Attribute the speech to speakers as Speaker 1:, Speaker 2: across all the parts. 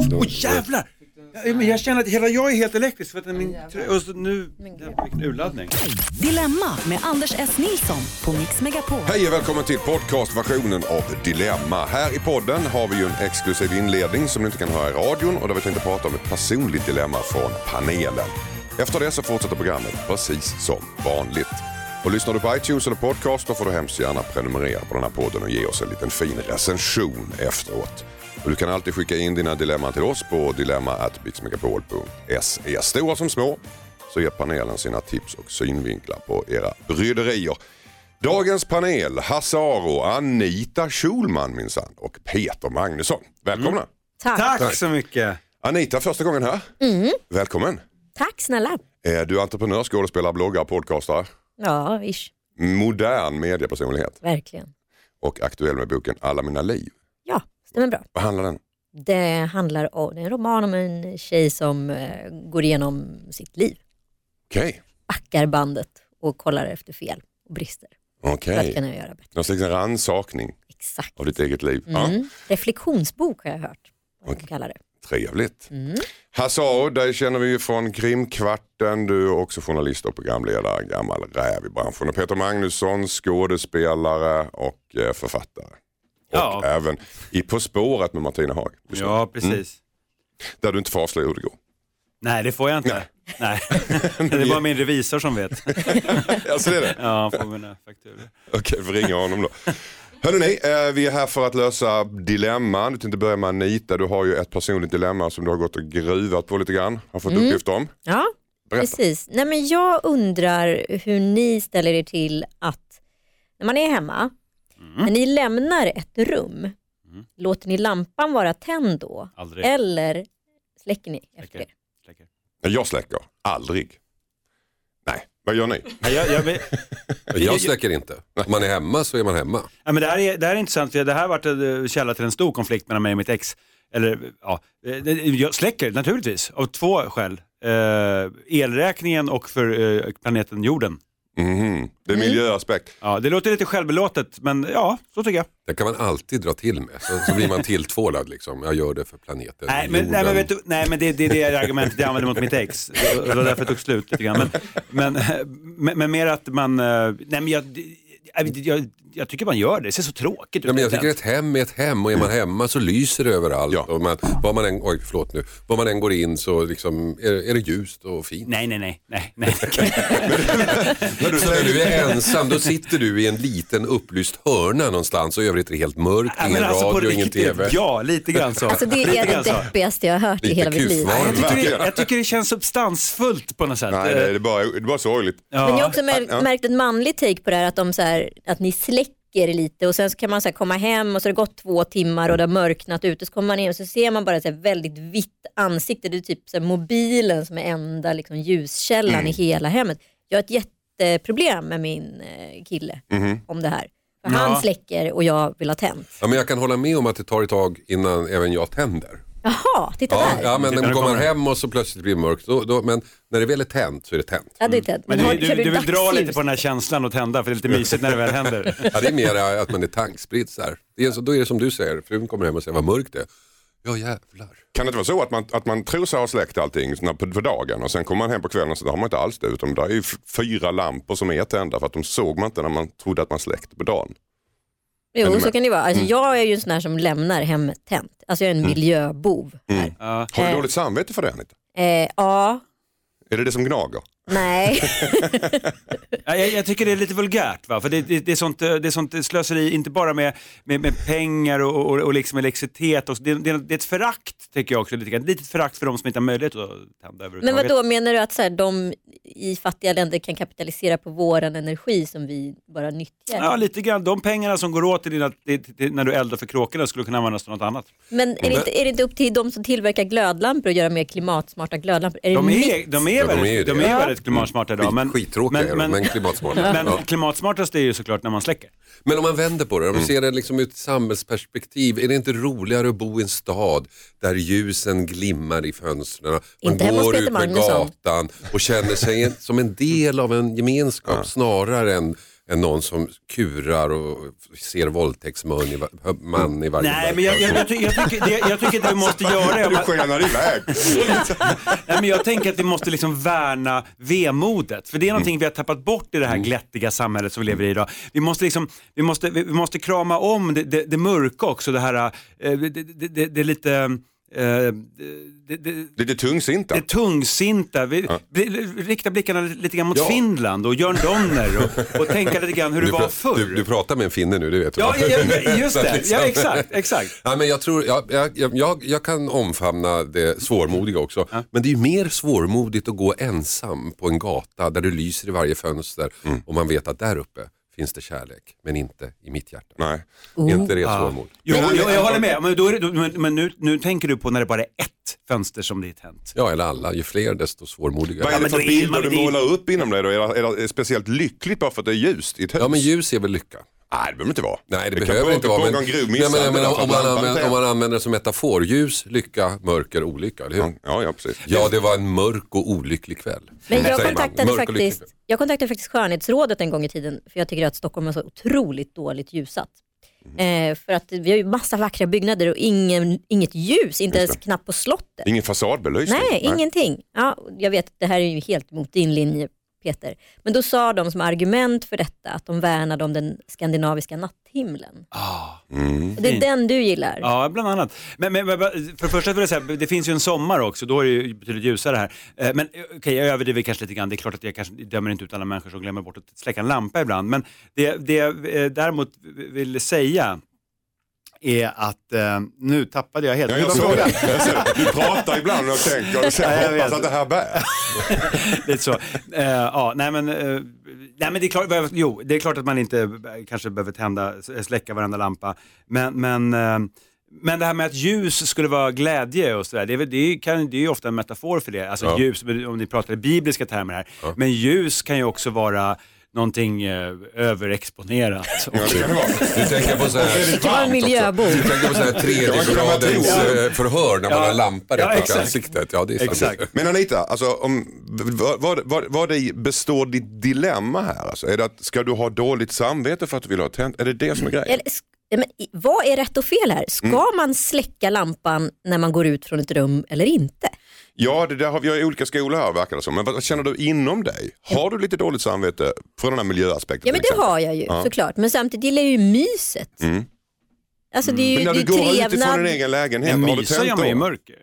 Speaker 1: Åh jävlar! Ja, men jag känner att hela jag är helt elektrisk för att min trö- och så nu, vilken urladdning.
Speaker 2: Dilemma med Anders S. Nilsson på Mix Megapol.
Speaker 3: Hej och välkommen till podcastversionen av Dilemma. Här i podden har vi ju en exklusiv inledning som ni inte kan höra i radion och där vi tänkte prata om ett personligt dilemma från panelen. Efter det så fortsätter programmet precis som vanligt. Och lyssnar du på iTunes eller podcast då får du hemskt gärna prenumerera på den här podden och ge oss en liten fin recension efteråt. Och du kan alltid skicka in dina dilemman till oss på dilemma.bixmegapol.se. Stora som små så ger panelen sina tips och synvinklar på era bryderier. Dagens panel, Hasse Aro, Anita Schulman minsann och Peter Magnusson. Välkomna!
Speaker 4: Tack.
Speaker 1: Tack så mycket.
Speaker 3: Anita, första gången här. Välkommen!
Speaker 4: Tack snälla.
Speaker 3: Är du entreprenör, skådespelare, bloggare, podcastare?
Speaker 4: Ja, ish.
Speaker 3: Modern mediepersonlighet
Speaker 4: Verkligen.
Speaker 3: och aktuell med boken Alla mina liv.
Speaker 4: Ja, stämmer bra.
Speaker 3: Vad handlar den
Speaker 4: Det handlar om, det är en roman om en tjej som eh, går igenom sitt liv.
Speaker 3: Okej,
Speaker 4: Backar bandet och kollar efter fel och brister.
Speaker 3: okej.
Speaker 4: För att kunna göra bättre.
Speaker 3: Någon slags rannsakning
Speaker 4: Exakt.
Speaker 3: av ditt eget liv.
Speaker 4: Mm. Reflektionsbok har jag hört. Vad man kallar det.
Speaker 3: Ja, trevligt.
Speaker 4: Mm.
Speaker 3: Hasse Aro, dig känner vi ju från Krimkvarten. Du är också journalist och programledare, gammal räv i branschen. Och Peter Magnusson, skådespelare och eh, författare. Och
Speaker 1: Ja.
Speaker 3: även i På spåret med Martina Haag.
Speaker 1: Ja, precis.
Speaker 3: Där du inte får avslöja hur det går.
Speaker 1: Nej, det får jag inte. Nej. det är bara min revisor som vet.
Speaker 3: Alltså det är det?
Speaker 1: Ja, får mina fakturor.
Speaker 3: Okej, får ringa honom då. Hörrni, eh, vi är här för att lösa dilemman. Du tänkte börja med Anita. Du har ju ett personligt dilemma som du har gått och gruvat på lite grann. Har fått uppgift om.
Speaker 4: Ja,
Speaker 3: Berätta.
Speaker 4: precis. Nej, men jag undrar hur ni ställer er till att när man är hemma, när ni lämnar ett rum, låter ni lampan vara tänd då?
Speaker 1: Aldrig.
Speaker 4: Eller släcker ni efter
Speaker 1: Släcker.
Speaker 4: det?
Speaker 1: Släcker.
Speaker 3: Jag släcker. Aldrig. Nej, vad gör ni?
Speaker 1: Nej, Jag, jag,
Speaker 5: Jag släcker inte. Om man är hemma så är man hemma.
Speaker 1: Ja, men det, här är, det här är intressant, för det här har varit en eh, källa till en stor konflikt mellan mig och mitt ex. Eller, ja, eh, det- jag släcker naturligtvis, av två skäl. Eh, elräkningen och för eh, planeten jorden.
Speaker 3: Mhm. Det är miljöaspekt.
Speaker 1: Ja, det låter lite självbelåtet, men ja, så tycker jag.
Speaker 5: Det kan man alltid dra till med. Så, så blir man tilltvålad liksom. Jag gör det för planeten,
Speaker 1: Nej, men, nej, men, vet du, nej, men det, det är det argumentet jag använder mot mitt ex. Och Det var därför det tog slut lite grann. Men, men, men, men mer att man, eh, nej men jag, jag, jag, tycker man gör det, det ser så tråkigt ut.
Speaker 5: Ja, men jag tycker ett hem är ett hem och är man hemma så lyser det överallt.
Speaker 3: Ja.
Speaker 5: Och man, var, man än, oj, förlåt nu. var man än går in så liksom, är, är det ljust och fint.
Speaker 1: Nej, nej, nej, nej, nej.
Speaker 5: Så när du är ensam då sitter du i en liten upplyst hörna någonstans och i övrigt är det helt mörkt,
Speaker 1: Ja,
Speaker 5: ingen
Speaker 1: alltså
Speaker 5: radio, ingen TV.
Speaker 1: Ja, lite grann så.
Speaker 4: Alltså det är det deppigaste jag har hört i
Speaker 5: Lite
Speaker 4: hela mitt liv.
Speaker 1: Jag tycker, det, jag tycker det känns substansfullt på något sätt.
Speaker 3: Nej, det är bara, det är bara sorgligt.
Speaker 1: Ja.
Speaker 4: Men jag har också märkt en manlig take på det här att, de så här, att ni släcker lite och sen så kan man så här komma hem och så har det gått två timmar och det har mörknat ute så kommer man in och så ser man bara så här väldigt vitt ansikte. Det är typ så här mobilen som är enda liksom, ljuskällan
Speaker 3: Mm.
Speaker 4: i hela hemmet. Jag har ett jätteproblem med min eh, kille
Speaker 3: Mhm.
Speaker 4: om det här. För
Speaker 1: Ja.
Speaker 4: Han släcker och jag vill ha tänt.
Speaker 5: Ja, men jag kan hålla med om att det tar ett tag innan även jag tänder.
Speaker 4: Jaha, titta
Speaker 5: Ja,
Speaker 4: där.
Speaker 5: ja men
Speaker 1: När
Speaker 5: man
Speaker 1: kommer.
Speaker 5: hem och så plötsligt blir det mörkt. Då, då, men när det väl är tänt så är det tänt.
Speaker 4: Ja, det är tänt.
Speaker 1: Men
Speaker 4: har-
Speaker 1: du,
Speaker 4: kör
Speaker 1: du, du vill dra
Speaker 4: dagsljus?
Speaker 1: lite på den här känslan och tända för det är lite mysigt när det väl händer.
Speaker 5: Ja, det är mer att man är tankspridd så här. Det är, så, då är det som du säger, frun kommer hem och säger vad mörkt det är. Ja jävlar.
Speaker 3: Kan det inte vara så att man, att man tror sig ha släckt allting när- på, på dagen och sen kommer man hem på kvällen och så har man inte alls det utan det är ju f- fyra lampor som är tända för att de såg man inte när man trodde att man släckte på dagen.
Speaker 4: Jo, så kan det vara. Alltså,
Speaker 3: Mm.
Speaker 4: Jag är ju en sån här som lämnar hemmet tänt. Alltså jag är en miljöbov här.
Speaker 1: Ja.
Speaker 3: Har du
Speaker 4: Eh.
Speaker 3: dåligt samvete för det Anita?
Speaker 4: Eh, ja,
Speaker 3: Är det det som gnager?
Speaker 4: Nej.
Speaker 1: Ja, Jag, jag tycker det är lite vulgärt, va? för det, det, det, är sånt, eh, det är sånt slöseri, inte bara med, med, med pengar och, och, och liksom elektricitet. Och, det, det, det är ett förakt, tycker jag också, lite grann. ett litet förakt för de som inte har möjlighet att tända
Speaker 4: Men
Speaker 1: överhuvudtaget.
Speaker 4: vad då menar du att så här, de i fattiga länder kan kapitalisera på våran energi som vi bara nyttjar?
Speaker 1: Ja, lite grann. De pengarna som går åt till dina, till, till, när du eldar för kråkorna skulle kunna användas till något annat.
Speaker 4: Men är det, inte, är det inte upp till de som tillverkar glödlampor att göra mer klimatsmarta glödlampor? Är
Speaker 1: De är, de är,
Speaker 5: Ja, de
Speaker 1: väldigt,
Speaker 5: är ju
Speaker 1: de
Speaker 5: det.
Speaker 1: är väldigt klimatsmarta idag. Men,
Speaker 5: Skittråkiga är de, men klimatsmarta.
Speaker 1: men
Speaker 5: Ja.
Speaker 1: klimatsmartast är ju såklart när man släcker.
Speaker 5: Men om man vänder på det, om man ser det liksom ur ett samhällsperspektiv, är det inte roligare att bo i en stad där ljusen glimmar i fönstren, man
Speaker 4: Inte
Speaker 5: går ut
Speaker 4: Magnusson.
Speaker 5: gatan och känner sig som en del av en gemenskap snarare än än någon som kurar och ser våldtäktsman i, man i varje
Speaker 1: Nej, men jag, jag, jag, ty- jag, tycker, det, jag tycker att vi måste göra det.
Speaker 3: Du skenar iväg.
Speaker 1: Nej, men jag tänker att vi måste liksom värna vemodet. För det är någonting vi har tappat bort i det här glättiga samhället som vi lever i idag. Vi måste, liksom, vi måste, vi måste krama om det, det, det mörka också. Det här, eh, det, det, det, det är lite... eh, det, det,
Speaker 3: Lite tungsinta.
Speaker 1: det tungsinta, vi, bli, rikta blickarna lite grann mot
Speaker 5: Ja.
Speaker 1: Finland och Jörn Donner och, och tänka lite grann hur det
Speaker 5: Du,
Speaker 1: var
Speaker 5: pra-
Speaker 1: förr.
Speaker 5: du, du pratar med en finne nu, det vet du
Speaker 1: ja, ja, ja, just det.
Speaker 5: Liksom.
Speaker 1: Ja, exakt, exakt.
Speaker 5: Ja, men jag, tror, jag, jag, jag, jag kan omfamna det svårmodiga också. Men det är ju mer svårmodigt att gå ensam på en gata där det lyser i varje fönster
Speaker 1: Mm.
Speaker 5: och man vet att där uppe finns det kärlek, men inte i mitt hjärta.
Speaker 3: Nej.
Speaker 5: Är inte det svårmod?
Speaker 1: Jo,
Speaker 3: Men-
Speaker 1: jag, jag håller med, men, då är det, men, men nu, nu tänker du på när det bara är ett fönster som det är tänt.
Speaker 5: Ja, eller alla. Ju fler desto svårmodigare.
Speaker 3: Vad är det för bilder du målar upp inom dig då? Är det, är det speciellt lyckligt bara för att det är ljust i ett hus?
Speaker 5: Ja, men ljus är väl lycka?
Speaker 3: Nej, det behöver inte vara.
Speaker 5: Nej, det,
Speaker 3: kan
Speaker 5: behöver inte vara. Men, Nej, men, men, om, man använder, om man använder det som metafor, ljus, lycka, mörker, olycka, eller hur?
Speaker 3: Ja, ja, precis.
Speaker 5: Ja, det var en mörk och olycklig kväll.
Speaker 4: Men jag kontaktade, faktiskt, jag kontaktade faktiskt skönhetsrådet en gång i tiden för jag tycker att Stockholm är så otroligt dåligt ljusat.
Speaker 3: Mm.
Speaker 4: Eh, för att vi har ju massa vackra byggnader och ingen, inget ljus, inte ens knappt på slottet.
Speaker 3: Ingen fasadbelysning?
Speaker 4: Nej, ingenting. Ja, jag vet att det här är ju helt emot din linje Peter. Men då sa de som argument för detta att de värnade om den skandinaviska natthimlen.
Speaker 3: Mm.
Speaker 4: Och det är den du gillar.
Speaker 1: Ja, bland annat. Men, men, men för det första vill jag säga, det finns ju en sommar också, då är det ju betydligt ljusare här. Eh, Men eh, okej, jag överdriver kanske lite grann. Det är klart att jag kanske dömer inte ut alla människor som glömmer bort att släcka en lampa ibland. Men det, det jag eh, däremot vill säga är att, eh, nu tappade jag helt.
Speaker 3: Ja, jag såg det. Jag det. Du pratar ibland och tänker och
Speaker 1: Ja,
Speaker 3: sen
Speaker 1: jag
Speaker 3: hoppas att det här bär.
Speaker 1: Lite så. Eh, ja, nej men, eh, nej men det är klart, jo, det är klart att man inte eh, kanske behöver tända, släcka varenda lampa. Men, men, eh, men det här med att ljus skulle vara glädje och sådär, det, är väl- det, kan- det är ju ofta en metafor för det. Alltså
Speaker 5: Ja.
Speaker 1: ljus, om ni pratar i bibliska termer här. Men ljus kan ju också vara någonting eh, överexponerat.
Speaker 3: Ja, det kan det vara.
Speaker 5: Du tänker på så här,
Speaker 4: Det kan vara en miljöbok.
Speaker 5: du tänker på så här tredje gradens eh, förhör när man
Speaker 1: Ja.
Speaker 5: har lampa rätt
Speaker 1: Ja,
Speaker 5: upp i
Speaker 1: exakt.
Speaker 5: ansiktet. Ja, det är sant.
Speaker 1: Exakt.
Speaker 3: Men Anita, alltså, om, vad, vad, vad, består ditt dilemma här? Alltså, är det att, ska du ha dåligt samvete för att du vill ha tänt? Är det det som är grejen?
Speaker 4: Men, vad är rätt och fel här? Ska
Speaker 3: Mm.
Speaker 4: man släcka lampan när man går ut från ett rum eller inte?
Speaker 3: Ja, det där har vi har i olika skolor här verkar det som. Men vad känner du inom dig? Har du lite dåligt samvete från den här miljöaspekten?
Speaker 4: Ja men det har jag ju
Speaker 3: Ja.
Speaker 4: såklart. Men samtidigt gillar jag ju myset.
Speaker 3: Mm.
Speaker 4: Alltså det är ju
Speaker 3: Men när du går utifrån
Speaker 4: trevnad.
Speaker 3: din egen lägenhet,
Speaker 1: Men
Speaker 3: har du tänt
Speaker 1: man ju i mörker.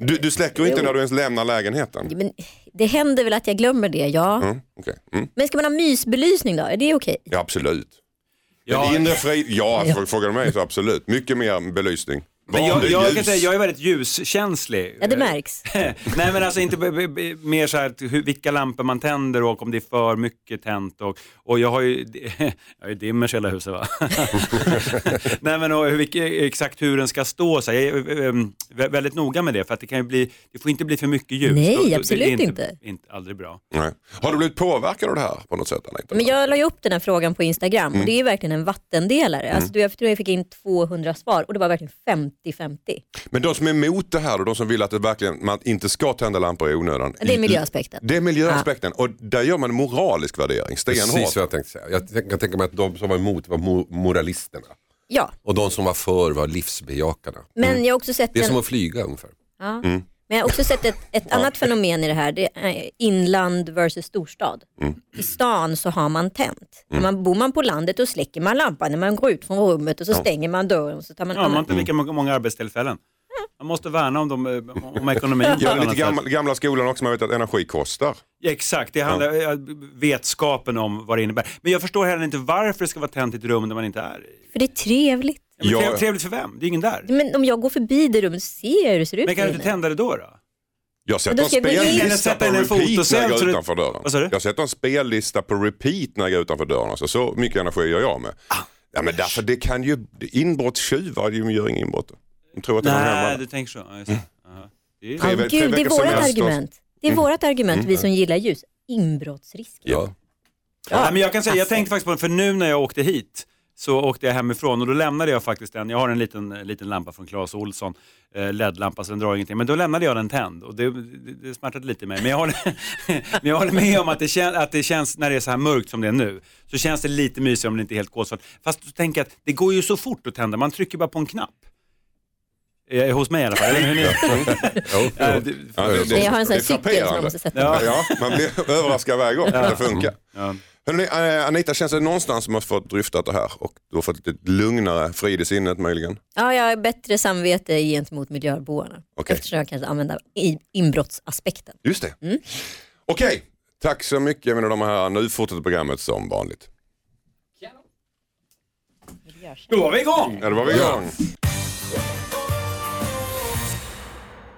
Speaker 3: Du, du släcker inte när du ens lämnar lägenheten?
Speaker 4: Ja, Men det händer väl att jag glömmer det, ja.
Speaker 3: Mm, okej. mm.
Speaker 4: Men ska man ha mysbelysning då? Är det okej?
Speaker 3: Ja, absolut.
Speaker 1: Ja.
Speaker 3: En inre frid, ja, ja. frågar du mig så absolut. Mycket mer belysning.
Speaker 1: Men jag,
Speaker 3: Vanlig
Speaker 1: jag, kan säga, jag är väldigt ljuskänslig.
Speaker 4: Ja det märks.
Speaker 1: Nej men alltså inte mer så här hur, vilka lampor man tänder och om det är för mycket tänt och, och jag har ju, jag har ju dimmers i hela huset va. Nej men och hur, exakt hur den ska stå så här. Jag är ähm, vä- väldigt noga med det för att det kan ju bli, det får inte bli för mycket ljus.
Speaker 4: Nej,
Speaker 1: Då- då- det är
Speaker 4: absolut
Speaker 1: inte.
Speaker 4: inte.
Speaker 1: inte. Aldrig bra.
Speaker 3: Nej. Har du blivit påverkad av det här på något sätt Anita?
Speaker 4: Men jag la ju upp den här frågan på Instagram
Speaker 3: Mm.
Speaker 4: och det är verkligen en vattendelare. Alltså, jag tror jag fick in 200 svar och det var verkligen 50-50.
Speaker 3: Men de som är emot det här och de som vill att det verkligen, man inte ska tända lampor i onödan.
Speaker 4: Det är miljöaspekten.
Speaker 3: Det är miljöaspekten och där gör man en moralisk värdering,
Speaker 5: Precis
Speaker 3: stenhårt.
Speaker 5: vad jag tänkte säga. Jag tänker, jag tänker mig att de som var emot var mo- moralisterna.
Speaker 4: Ja,
Speaker 5: Och de som var för var livsbejakarna.
Speaker 4: men jag har också sett
Speaker 5: Det är
Speaker 4: en...
Speaker 5: som att flyga ungefär.
Speaker 4: Ja.
Speaker 3: Mm.
Speaker 4: Men jag har också sett ett, ett annat fenomen i det här. Det är inland versus storstad.
Speaker 3: Mm.
Speaker 4: I stan så har man tänt. När man, bor man på landet då släcker man lampan när man går ut från rummet och så stänger man dörren. Och så tar man
Speaker 1: Ja, man har inte lika många, många arbetstillfällen. Man måste värna om, dem, eh, om ekonomin.
Speaker 3: Ja, lite gamla, gamla skolan också, man vet att energi kostar.
Speaker 1: Ja, exakt, det handlar ja. vetskapen om vad det innebär. Men jag förstår heller inte varför det ska vara tänt i ett rum där man inte är.
Speaker 4: För det är trevligt.
Speaker 1: Men
Speaker 3: Ja.
Speaker 1: trev- Trevligt för vem? Det är ingen där.
Speaker 4: Men om jag går förbi det rummet ser jag hur det ser ut
Speaker 1: Men kan du inte tända det då? då?
Speaker 3: Jag sätter en
Speaker 4: jag
Speaker 3: spellista
Speaker 1: sätta
Speaker 3: på repeat när jag
Speaker 1: så
Speaker 3: går utanför dörren.
Speaker 1: Vad sa du?
Speaker 3: Jag sätter en spellista på repeat när jag går utanför dörren. Alltså, så mycket energi gör jag med.
Speaker 1: Ah.
Speaker 3: Ja, men därför det kan ju, inbrottstjuvar de gör inget inbrott. De tror att det är någon
Speaker 1: Nej, du tänker så. Ja, det. Är
Speaker 4: Ja,
Speaker 3: Tre tre
Speaker 4: gud, det är vårt argument. Det är vårt argument, vi som gillar ljus. Inbrottsrisk.
Speaker 5: Ja.
Speaker 1: Ja, men jag kan säga, jag tänkte faktiskt på det, för nu när jag åkte hit så åkte jag hemifrån och då lämnade jag faktiskt den, jag har en liten, liten lampa från Clas Ohlson, eh, LED-lampa så den drar ingenting, men då lämnade jag den tänd och det, det, det smärtade lite i mig. Men jag håller, men jag håller med om att det, kän, att det känns, när det är så här mörkt som det är nu, så känns det lite mysigare om det inte är helt kolsvart. Fast du tänker att det går ju så fort att tända, man trycker bara på en knapp. Eh, hos mig i alla fall, eller hur ni?
Speaker 4: Jag har en sån här cykel som
Speaker 3: frapperande.
Speaker 4: måste sätta
Speaker 1: Ja.
Speaker 3: Ja, man blir överraskad varje gång att det funkar.
Speaker 1: Ja.
Speaker 3: Hörrni, eh, Anita, känns det någonstans som har fått dryftat det här och du har fått lite lugnare frid i sinnet möjligen?
Speaker 4: Ja, jag har bättre samvete gentemot miljöboarna.
Speaker 3: Okej.
Speaker 4: Eftersom jag kan använda inbrottsaspekten.
Speaker 3: Just det. Okej, tack så mycket mina damer och herrar. Nu fortsätter programmet som vanligt.
Speaker 1: Då var vi igång!
Speaker 3: Ja, då var vi igång.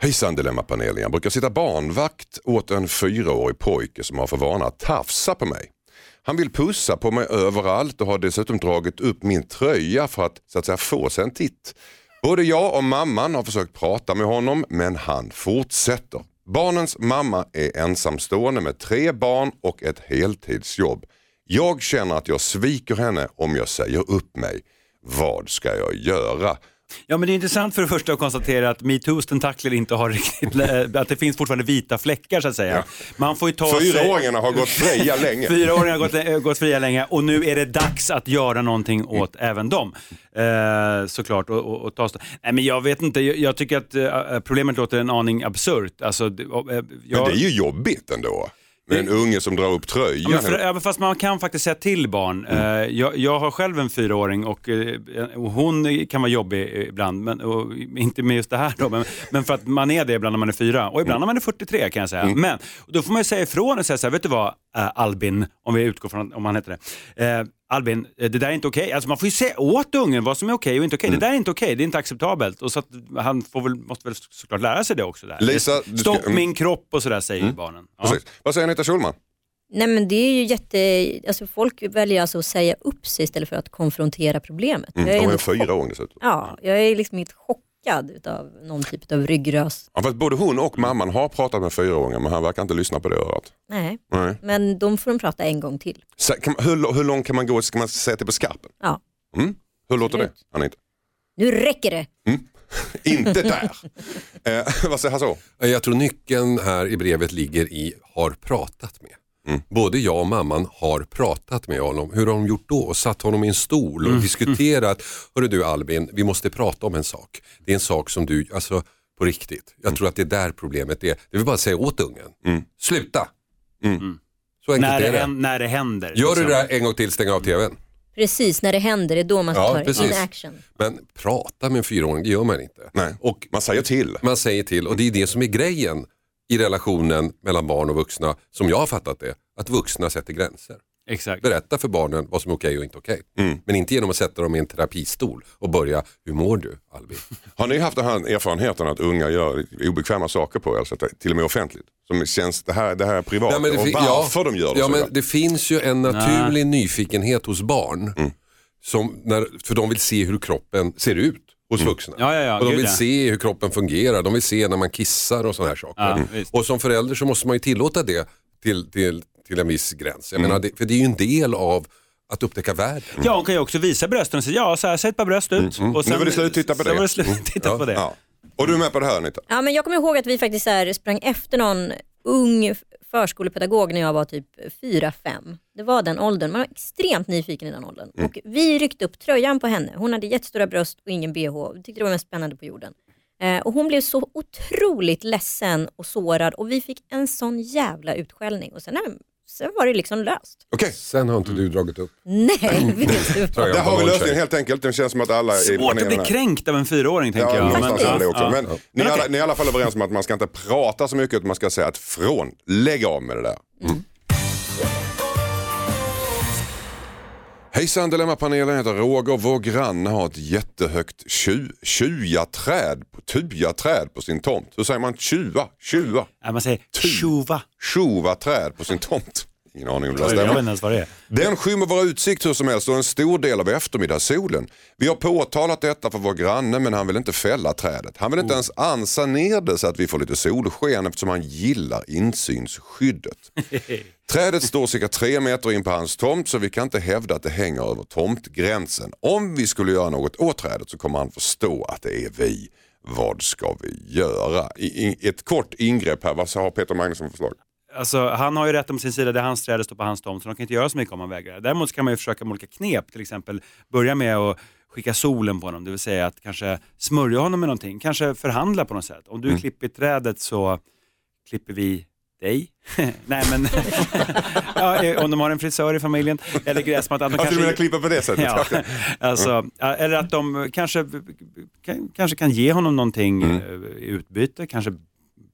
Speaker 3: Hejsan Dilemmapanelen. Jag brukar sitta barnvakt åt en fyraårig pojke som har för vana att tafsa på mig. Han vill pussa på mig överallt och har dessutom dragit upp min tröja för att så att säga få sig en titt. Både jag och mamman har försökt prata med honom men han fortsätter. Barnens mamma är ensamstående med tre barn och ett heltidsjobb. Jag känner att jag sviker henne om jag säger upp mig. Vad ska jag göra?
Speaker 1: Ja men det är intressant för det första att konstatera att metoos tentakler inte har riktigt, eh, att det finns fortfarande vita fläckar så att säga. Man får ju ta sig...
Speaker 3: Fyraåringarna har gått fria länge.
Speaker 1: Fyraåringar har gått, äh, gått fria länge och nu är det dags att göra någonting åt även dem. Eh, såklart. Och, och, och ta Nej men jag vet inte, jag, jag tycker att eh, problemet låter en aning absurt. Alltså, eh, jag,
Speaker 3: Men det är ju jobbigt ändå. Med en unge som drar upp
Speaker 1: Ja,
Speaker 3: tröjan.
Speaker 1: men för, ja, fast man kan faktiskt säga till barn. Eh, jag, jag har själv en fyraåring och, eh, och hon kan vara jobbig ibland, men, och, inte med just det här då, men, men för att man är det ibland när man är fyra och ibland när man är 43 kan jag säga. Men då får man ju säga ifrån och säga så här, vet du vad eh, Albin, om vi utgår från om han heter det. Albin, eh, det där är inte okej. Alltså man får ju säga åt ungen vad som är okej och inte okej. Det där är inte okej, det är inte acceptabelt. Och så att han får väl, måste väl såklart lära sig det också. Där.
Speaker 3: Lisa, ska-
Speaker 1: Stopp
Speaker 3: mm.
Speaker 1: min kropp och sådär säger ju barnen. Ja.
Speaker 3: Precis. Vad säger Anita Schulman?
Speaker 4: Nej men det är ju jätte, alltså folk väljer alltså att säga upp sig istället för att konfrontera problemet.
Speaker 3: Mm.
Speaker 4: Jag är
Speaker 3: är
Speaker 4: chock-
Speaker 3: fyraåring dessutom.
Speaker 4: Ja, jag är liksom helt chockad utav någon typ av ryggrös.
Speaker 3: Ja, fast både hon och mamman har pratat med fyraåringar men han verkar inte lyssna på det örat.
Speaker 4: Nej,
Speaker 3: Nej.
Speaker 4: men de får de prata en gång till.
Speaker 3: Så, kan, hur, hur långt kan man gå? Ska man säga till på skarpen?
Speaker 4: Ja,
Speaker 3: Mm? Hur låter det,
Speaker 4: Absolut.
Speaker 3: Anita?
Speaker 4: nu räcker det.
Speaker 3: Inte där. eh, vad säger han så?
Speaker 5: Jag tror nyckeln här i brevet ligger i har pratat med. Både jag och mamman har pratat med honom. Hur har de gjort då? Och satt honom i en stol och diskuterat. Hörru du Albin, vi måste prata om en sak. Det är en sak som du, alltså på riktigt. Jag tror att det är där problemet är. Det vill bara säga åt ungen. Sluta! Så enkelt
Speaker 1: När,
Speaker 5: är
Speaker 1: det,
Speaker 5: det.
Speaker 1: hän- när det händer.
Speaker 5: Gör du
Speaker 1: liksom.
Speaker 5: det där en gång till, stäng av tvn.
Speaker 4: Precis, när det händer, det är då man ska
Speaker 5: Ja,
Speaker 4: ta det
Speaker 5: precis.
Speaker 4: in action.
Speaker 5: Men prata med en fyraåring, det gör man inte.
Speaker 3: Nej.
Speaker 5: Och
Speaker 3: Man säger till.
Speaker 5: man säger till och det är det som är grejen i relationen mellan barn och vuxna, som jag har fattat det, att vuxna sätter gränser.
Speaker 1: Exakt.
Speaker 5: Berätta för barnen vad som är okej och inte okej. Men inte genom att sätta dem i en terapistol och börja, hur mår du Albin?
Speaker 3: Har ni haft den här erfarenheten att unga gör obekväma saker på er, så att det, till och med offentligt? Som känns, det här, det här är privat
Speaker 5: Nej, men det
Speaker 3: och varför de gör det
Speaker 5: ja,
Speaker 3: så.
Speaker 5: men
Speaker 3: ja.
Speaker 5: Det finns ju en naturlig nyfikenhet hos barn. Som när, för de vill se hur kroppen ser ut hos vuxna.
Speaker 1: Ja, ja, ja,
Speaker 5: och de
Speaker 1: gud,
Speaker 5: vill
Speaker 1: ja.
Speaker 5: se hur kroppen fungerar, de vill se när man kissar och sådana här saker.
Speaker 1: Ja, visst.
Speaker 5: och som förälder så måste man ju tillåta det till, till, till en viss gräns. Jag menar, det, för det är ju en del av att upptäcka världen.
Speaker 1: Ja, hon kan ju också visa brösten och säga ja, så här, sätt ett par bröst ut. Och
Speaker 3: Nu var det slut, titta på
Speaker 1: så
Speaker 3: det.
Speaker 1: var det slut, titta på det.
Speaker 3: Ja. Och du är med på det här Anita?
Speaker 4: Ja, men jag kommer ihåg att vi faktiskt så här sprang efter någon ung förskolepedagog när jag var typ 4-5. Det var den åldern, man var extremt nyfiken i den åldern. Och vi ryckte upp tröjan på henne, hon hade jättestora bröst och ingen bh. Vi tyckte det var mest spännande på jorden. Eh, och hon blev så otroligt ledsen och sårad och vi fick en sån jävla utskällning. Och sen, sen var det liksom löst.
Speaker 3: Okej,
Speaker 5: Sen har inte du dragit upp
Speaker 4: Nej, vet du vad?
Speaker 3: där har vi lösningen helt enkelt. Det känns som att alla i
Speaker 1: Svårt att
Speaker 3: panelen
Speaker 1: bli
Speaker 3: här-
Speaker 1: kränkt av en fyraåring tänker
Speaker 3: Ja,
Speaker 1: jag.
Speaker 3: någonstans är det
Speaker 1: ja,
Speaker 3: också.
Speaker 1: ja.
Speaker 3: Men ni, är alla, ni är i alla fall överens om att man ska inte prata så mycket utan man ska säga ett från. Lägg av med det där. Hejsan Dilemmapanelen, jag heter Roger. Vår granne har ett jättehögt tju, tjujaträd, tujaträd på sin tomt. Hur säger man tjuva? Tjuva?
Speaker 1: Ja, man säger tjuva.
Speaker 3: Tjuvaträd på sin tomt. Ingen aning om det där
Speaker 1: Jag vet
Speaker 3: stämmer.
Speaker 1: inte ens vad det är.
Speaker 3: Den skymmer vår utsikt hur som helst och en stor del av eftermiddagssolen. Vi har påtalat detta för vår granne men han vill inte fälla trädet. Han vill inte ens ansa ner det så att vi får lite solsken eftersom han gillar insynsskyddet. Trädet står cirka tre meter in på hans tomt så vi kan inte hävda att det hänger över tomtgränsen. Om vi skulle göra något åt trädet så kommer han förstå att det är vi. Vad ska vi göra? I, i, ett kort ingrepp här, vad har Peter Magnusson för förslag?
Speaker 1: Alltså, han har ju rätt om sin sida, det är hans träd, det står på hans tomt, så de kan inte göra så mycket om han vägrar. Däremot kan man ju försöka med olika knep, till exempel börja med att skicka solen på honom, det vill säga att kanske smörja honom med någonting, kanske förhandla på något sätt. Om du klipper trädet så klipper vi dig. Nej men, ja, eh, om de har en frisör i familjen, eller gräsmatta. att de
Speaker 3: Jag skulle
Speaker 1: kanske-
Speaker 3: vilja klippa på det sättet.
Speaker 1: Ja, alltså, ja, eller att de kanske, kan- kanske kan ge honom någonting
Speaker 3: Mm.
Speaker 1: eh, i utbyte, kanske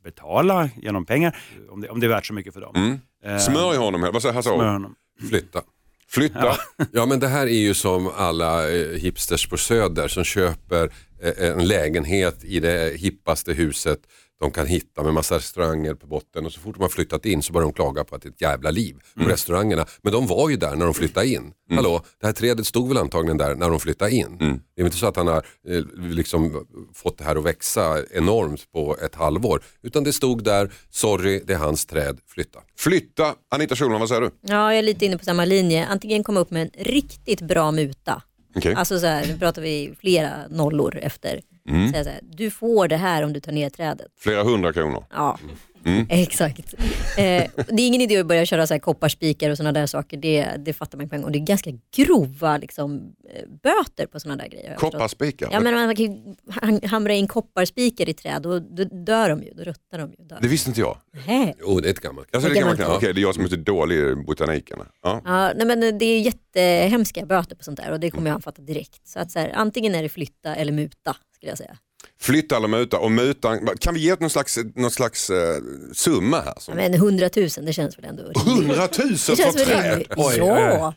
Speaker 1: betala genom pengar, om det, om det är värt så mycket för dem.
Speaker 3: Mm.
Speaker 1: Eh,
Speaker 3: Smörj honom, här. vad säger Hasse
Speaker 1: honom.
Speaker 5: Flytta.
Speaker 3: Flytta.
Speaker 5: Ja men det här är ju som alla eh, hipsters på Söder som köper eh, en lägenhet i det hippaste huset de kan hitta med massa restauranger på botten och så fort de har flyttat in så börjar de klaga på att det är ett jävla liv på
Speaker 3: Mm.
Speaker 5: restaurangerna. Men de var ju där när de flyttade in. Hallå, det här trädet stod väl antagligen där när de flyttade in.
Speaker 3: Mm.
Speaker 5: Det är inte så att han har eh, liksom fått det här att växa enormt på ett halvår. Utan det stod där, sorry det är hans träd, flytta.
Speaker 3: Flytta. Anita Schulman, vad säger du?
Speaker 4: Ja, jag är lite inne på samma linje. Antingen komma upp med en riktigt bra muta.
Speaker 3: Okej.
Speaker 4: Alltså så här, nu pratar vi flera nollor efter.
Speaker 3: Mm.
Speaker 4: Säga så här, du får det här om du tar ner trädet.
Speaker 3: Flera hundra kronor.
Speaker 4: Ja,
Speaker 3: Mm.
Speaker 4: exakt. Eh, det är ingen idé att börja köra så här kopparspikar och sådana där saker. Det, det fattar man på en gång. Det är ganska grova liksom, eh, böter på sådana där grejer.
Speaker 3: Kopparspikar.
Speaker 4: Ja, men man kan ju hamra in kopparspikar i träd och då dör de ju. Då ruttnar de ju. Dör.
Speaker 3: Det visste inte jag.
Speaker 4: Nähä.
Speaker 5: Jo det är ett gammalt.
Speaker 3: Alltså, det
Speaker 4: Det
Speaker 3: Okej, det är jag som är så dålig i botaniken. Ja.
Speaker 4: Ja, nej, men det är jättehemska böter på sånt där och det kommer jag fatta direkt. Så att så här, antingen är det flytta eller muta skulle jag säga.
Speaker 3: Flytta eller muta. Och mutan, kan vi ge någon slags, någon slags eh, summa här?
Speaker 4: Ja, men 100 000 det känns väl ändå rimligt.
Speaker 3: hundratusen
Speaker 4: Det
Speaker 3: för
Speaker 4: känns väl
Speaker 3: träd?
Speaker 4: ja.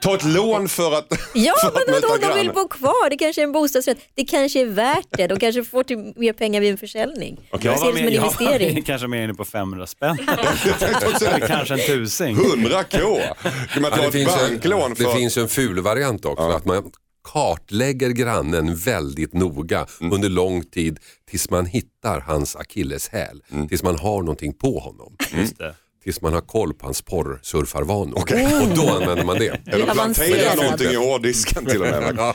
Speaker 3: Ta ett lån för att,
Speaker 4: Ja
Speaker 3: för
Speaker 4: men vadå, de vill bo kvar, det kanske är en bostadsrätt. Det kanske är värt det, de kanske får till mer pengar vid en försäljning.
Speaker 3: Okej.
Speaker 4: Jag ser det som en
Speaker 1: jag var kanske mer inne på 500 spän. kanske en tusing.
Speaker 3: 100 k. Kan man ta
Speaker 5: Ja, det
Speaker 3: ett
Speaker 5: finns,
Speaker 3: banklån
Speaker 5: en,
Speaker 3: för...
Speaker 5: det finns en ful variant också. Att man kartlägger grannen väldigt noga
Speaker 3: Mm.
Speaker 5: under lång tid tills man hittar hans akilleshäl.
Speaker 3: Mm.
Speaker 5: Tills man har någonting på honom.
Speaker 1: Just det.
Speaker 5: Tills man har koll på hans porrsurfarvanor. Och då använder man det.
Speaker 3: Eller plantera
Speaker 4: avancerad.
Speaker 3: någonting i hårddisken till och med.
Speaker 5: Ja.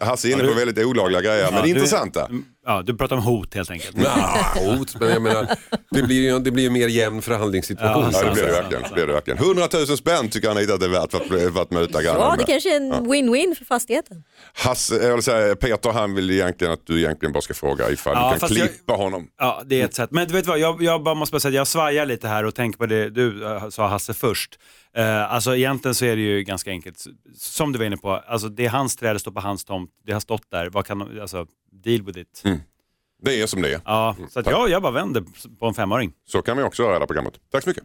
Speaker 3: Hasse- är inne på väldigt olagliga grejer, men
Speaker 1: Ja,
Speaker 3: intressanta.
Speaker 1: Ja, du pratar om hot helt enkelt.
Speaker 5: Ja, hot, men jag menar, det blir ju det blir mer jämn förhandlingssituation.
Speaker 1: Ja,
Speaker 3: Ja, det blir det verkligen. Det blir det verkligen. 100 000 spänn tycker Anita att det är värt för att, för att muta grannen
Speaker 4: Ja det kanske är en win-win för fastigheten.
Speaker 3: Hasse, jag vill säga, Peter han vill egentligen att du egentligen bara ska fråga ifall
Speaker 1: Ja,
Speaker 3: du kan
Speaker 1: fast jag-
Speaker 3: klippa honom.
Speaker 1: Ja, det är ett sätt. Men du vet vad, jag, jag bara måste bara säga att jag svajar lite här och tänker på det du eh, sa Hasse först. Eh, alltså egentligen så är det ju ganska enkelt. Som du var inne på, alltså det är hans träd, det står på hans tomt, det har stått där. Vad kan alltså deal with it.
Speaker 3: Det är som det är.
Speaker 1: Ja, så att jag, jag bara vänder på en femöring.
Speaker 3: Så kan vi också göra det här programmet. Tack så mycket.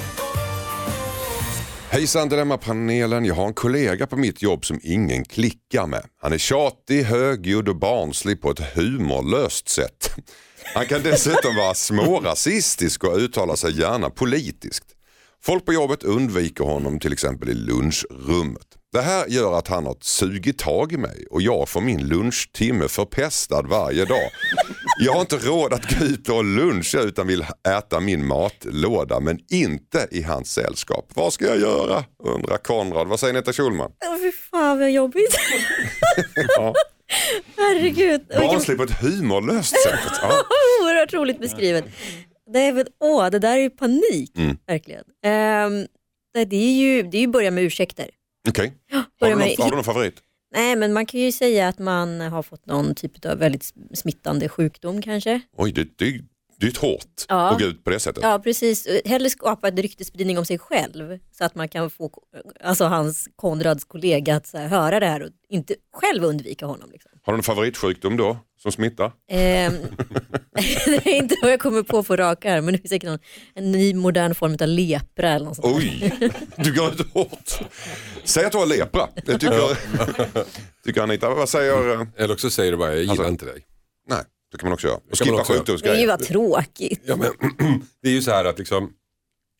Speaker 3: Hejsan Dilemmapanelen, jag har en kollega på mitt jobb som ingen klickar med. Han är tjatig, högljudd och barnslig på ett humorlöst sätt. Han kan dessutom vara smårasistisk och uttala sig gärna politiskt. Folk på jobbet undviker honom till exempel i lunchrummet. Det här gör att han har sugit tag i mig och jag får min lunchtimme förpestad varje dag. Jag har inte råd att gå ut och luncha utan vill äta min matlåda men inte i hans sällskap. Vad ska jag göra? undrar Konrad. Vad säger Netta Schulman?
Speaker 4: Åh fy fan vad jobbigt.
Speaker 3: Ja.
Speaker 4: Herregud.
Speaker 3: Barnslig på ett humorlöst sätt. Ja.
Speaker 4: Oerhört roligt beskrivet. Det är väl, åh, det där är ju panik,
Speaker 3: Mm.
Speaker 4: verkligen. Ehm, det, är ju det är ju börja med ursäkter.
Speaker 3: Okej, har, du
Speaker 4: med,
Speaker 3: någon- har du någon favorit?
Speaker 4: Nej, men man kan ju säga att man har fått någon typ av väldigt smittande sjukdom kanske.
Speaker 3: Oj, det, det, Det är ju hårt
Speaker 4: Ja.
Speaker 3: att gå ut på det sättet.
Speaker 4: Ja precis, hellre skapa ett ryktesspridning om sig själv så att man kan få alltså, hans Konrads kollega att här, höra det här och inte själv undvika honom. Liksom.
Speaker 3: Har du någon favoritsjukdom då som smittar?
Speaker 4: Ehm, det är inte vad jag kommer på på rak arm men det är säkert någon, en ny modern form av lepra eller något sånt.
Speaker 3: Oj, du går ut hårt. Säg att du har lepra. Det tycker, tycker Anita. Vad säger... eh,
Speaker 5: Eller också säger du bara, jag gillar
Speaker 3: Alltså-
Speaker 5: inte dig.
Speaker 3: Nej, det kan man också göra. Och skippa
Speaker 5: göra.
Speaker 4: Det är ju
Speaker 3: sjukdomsgrejer.
Speaker 4: bara tråkigt.
Speaker 5: Ja, men, det är ju så här att liksom,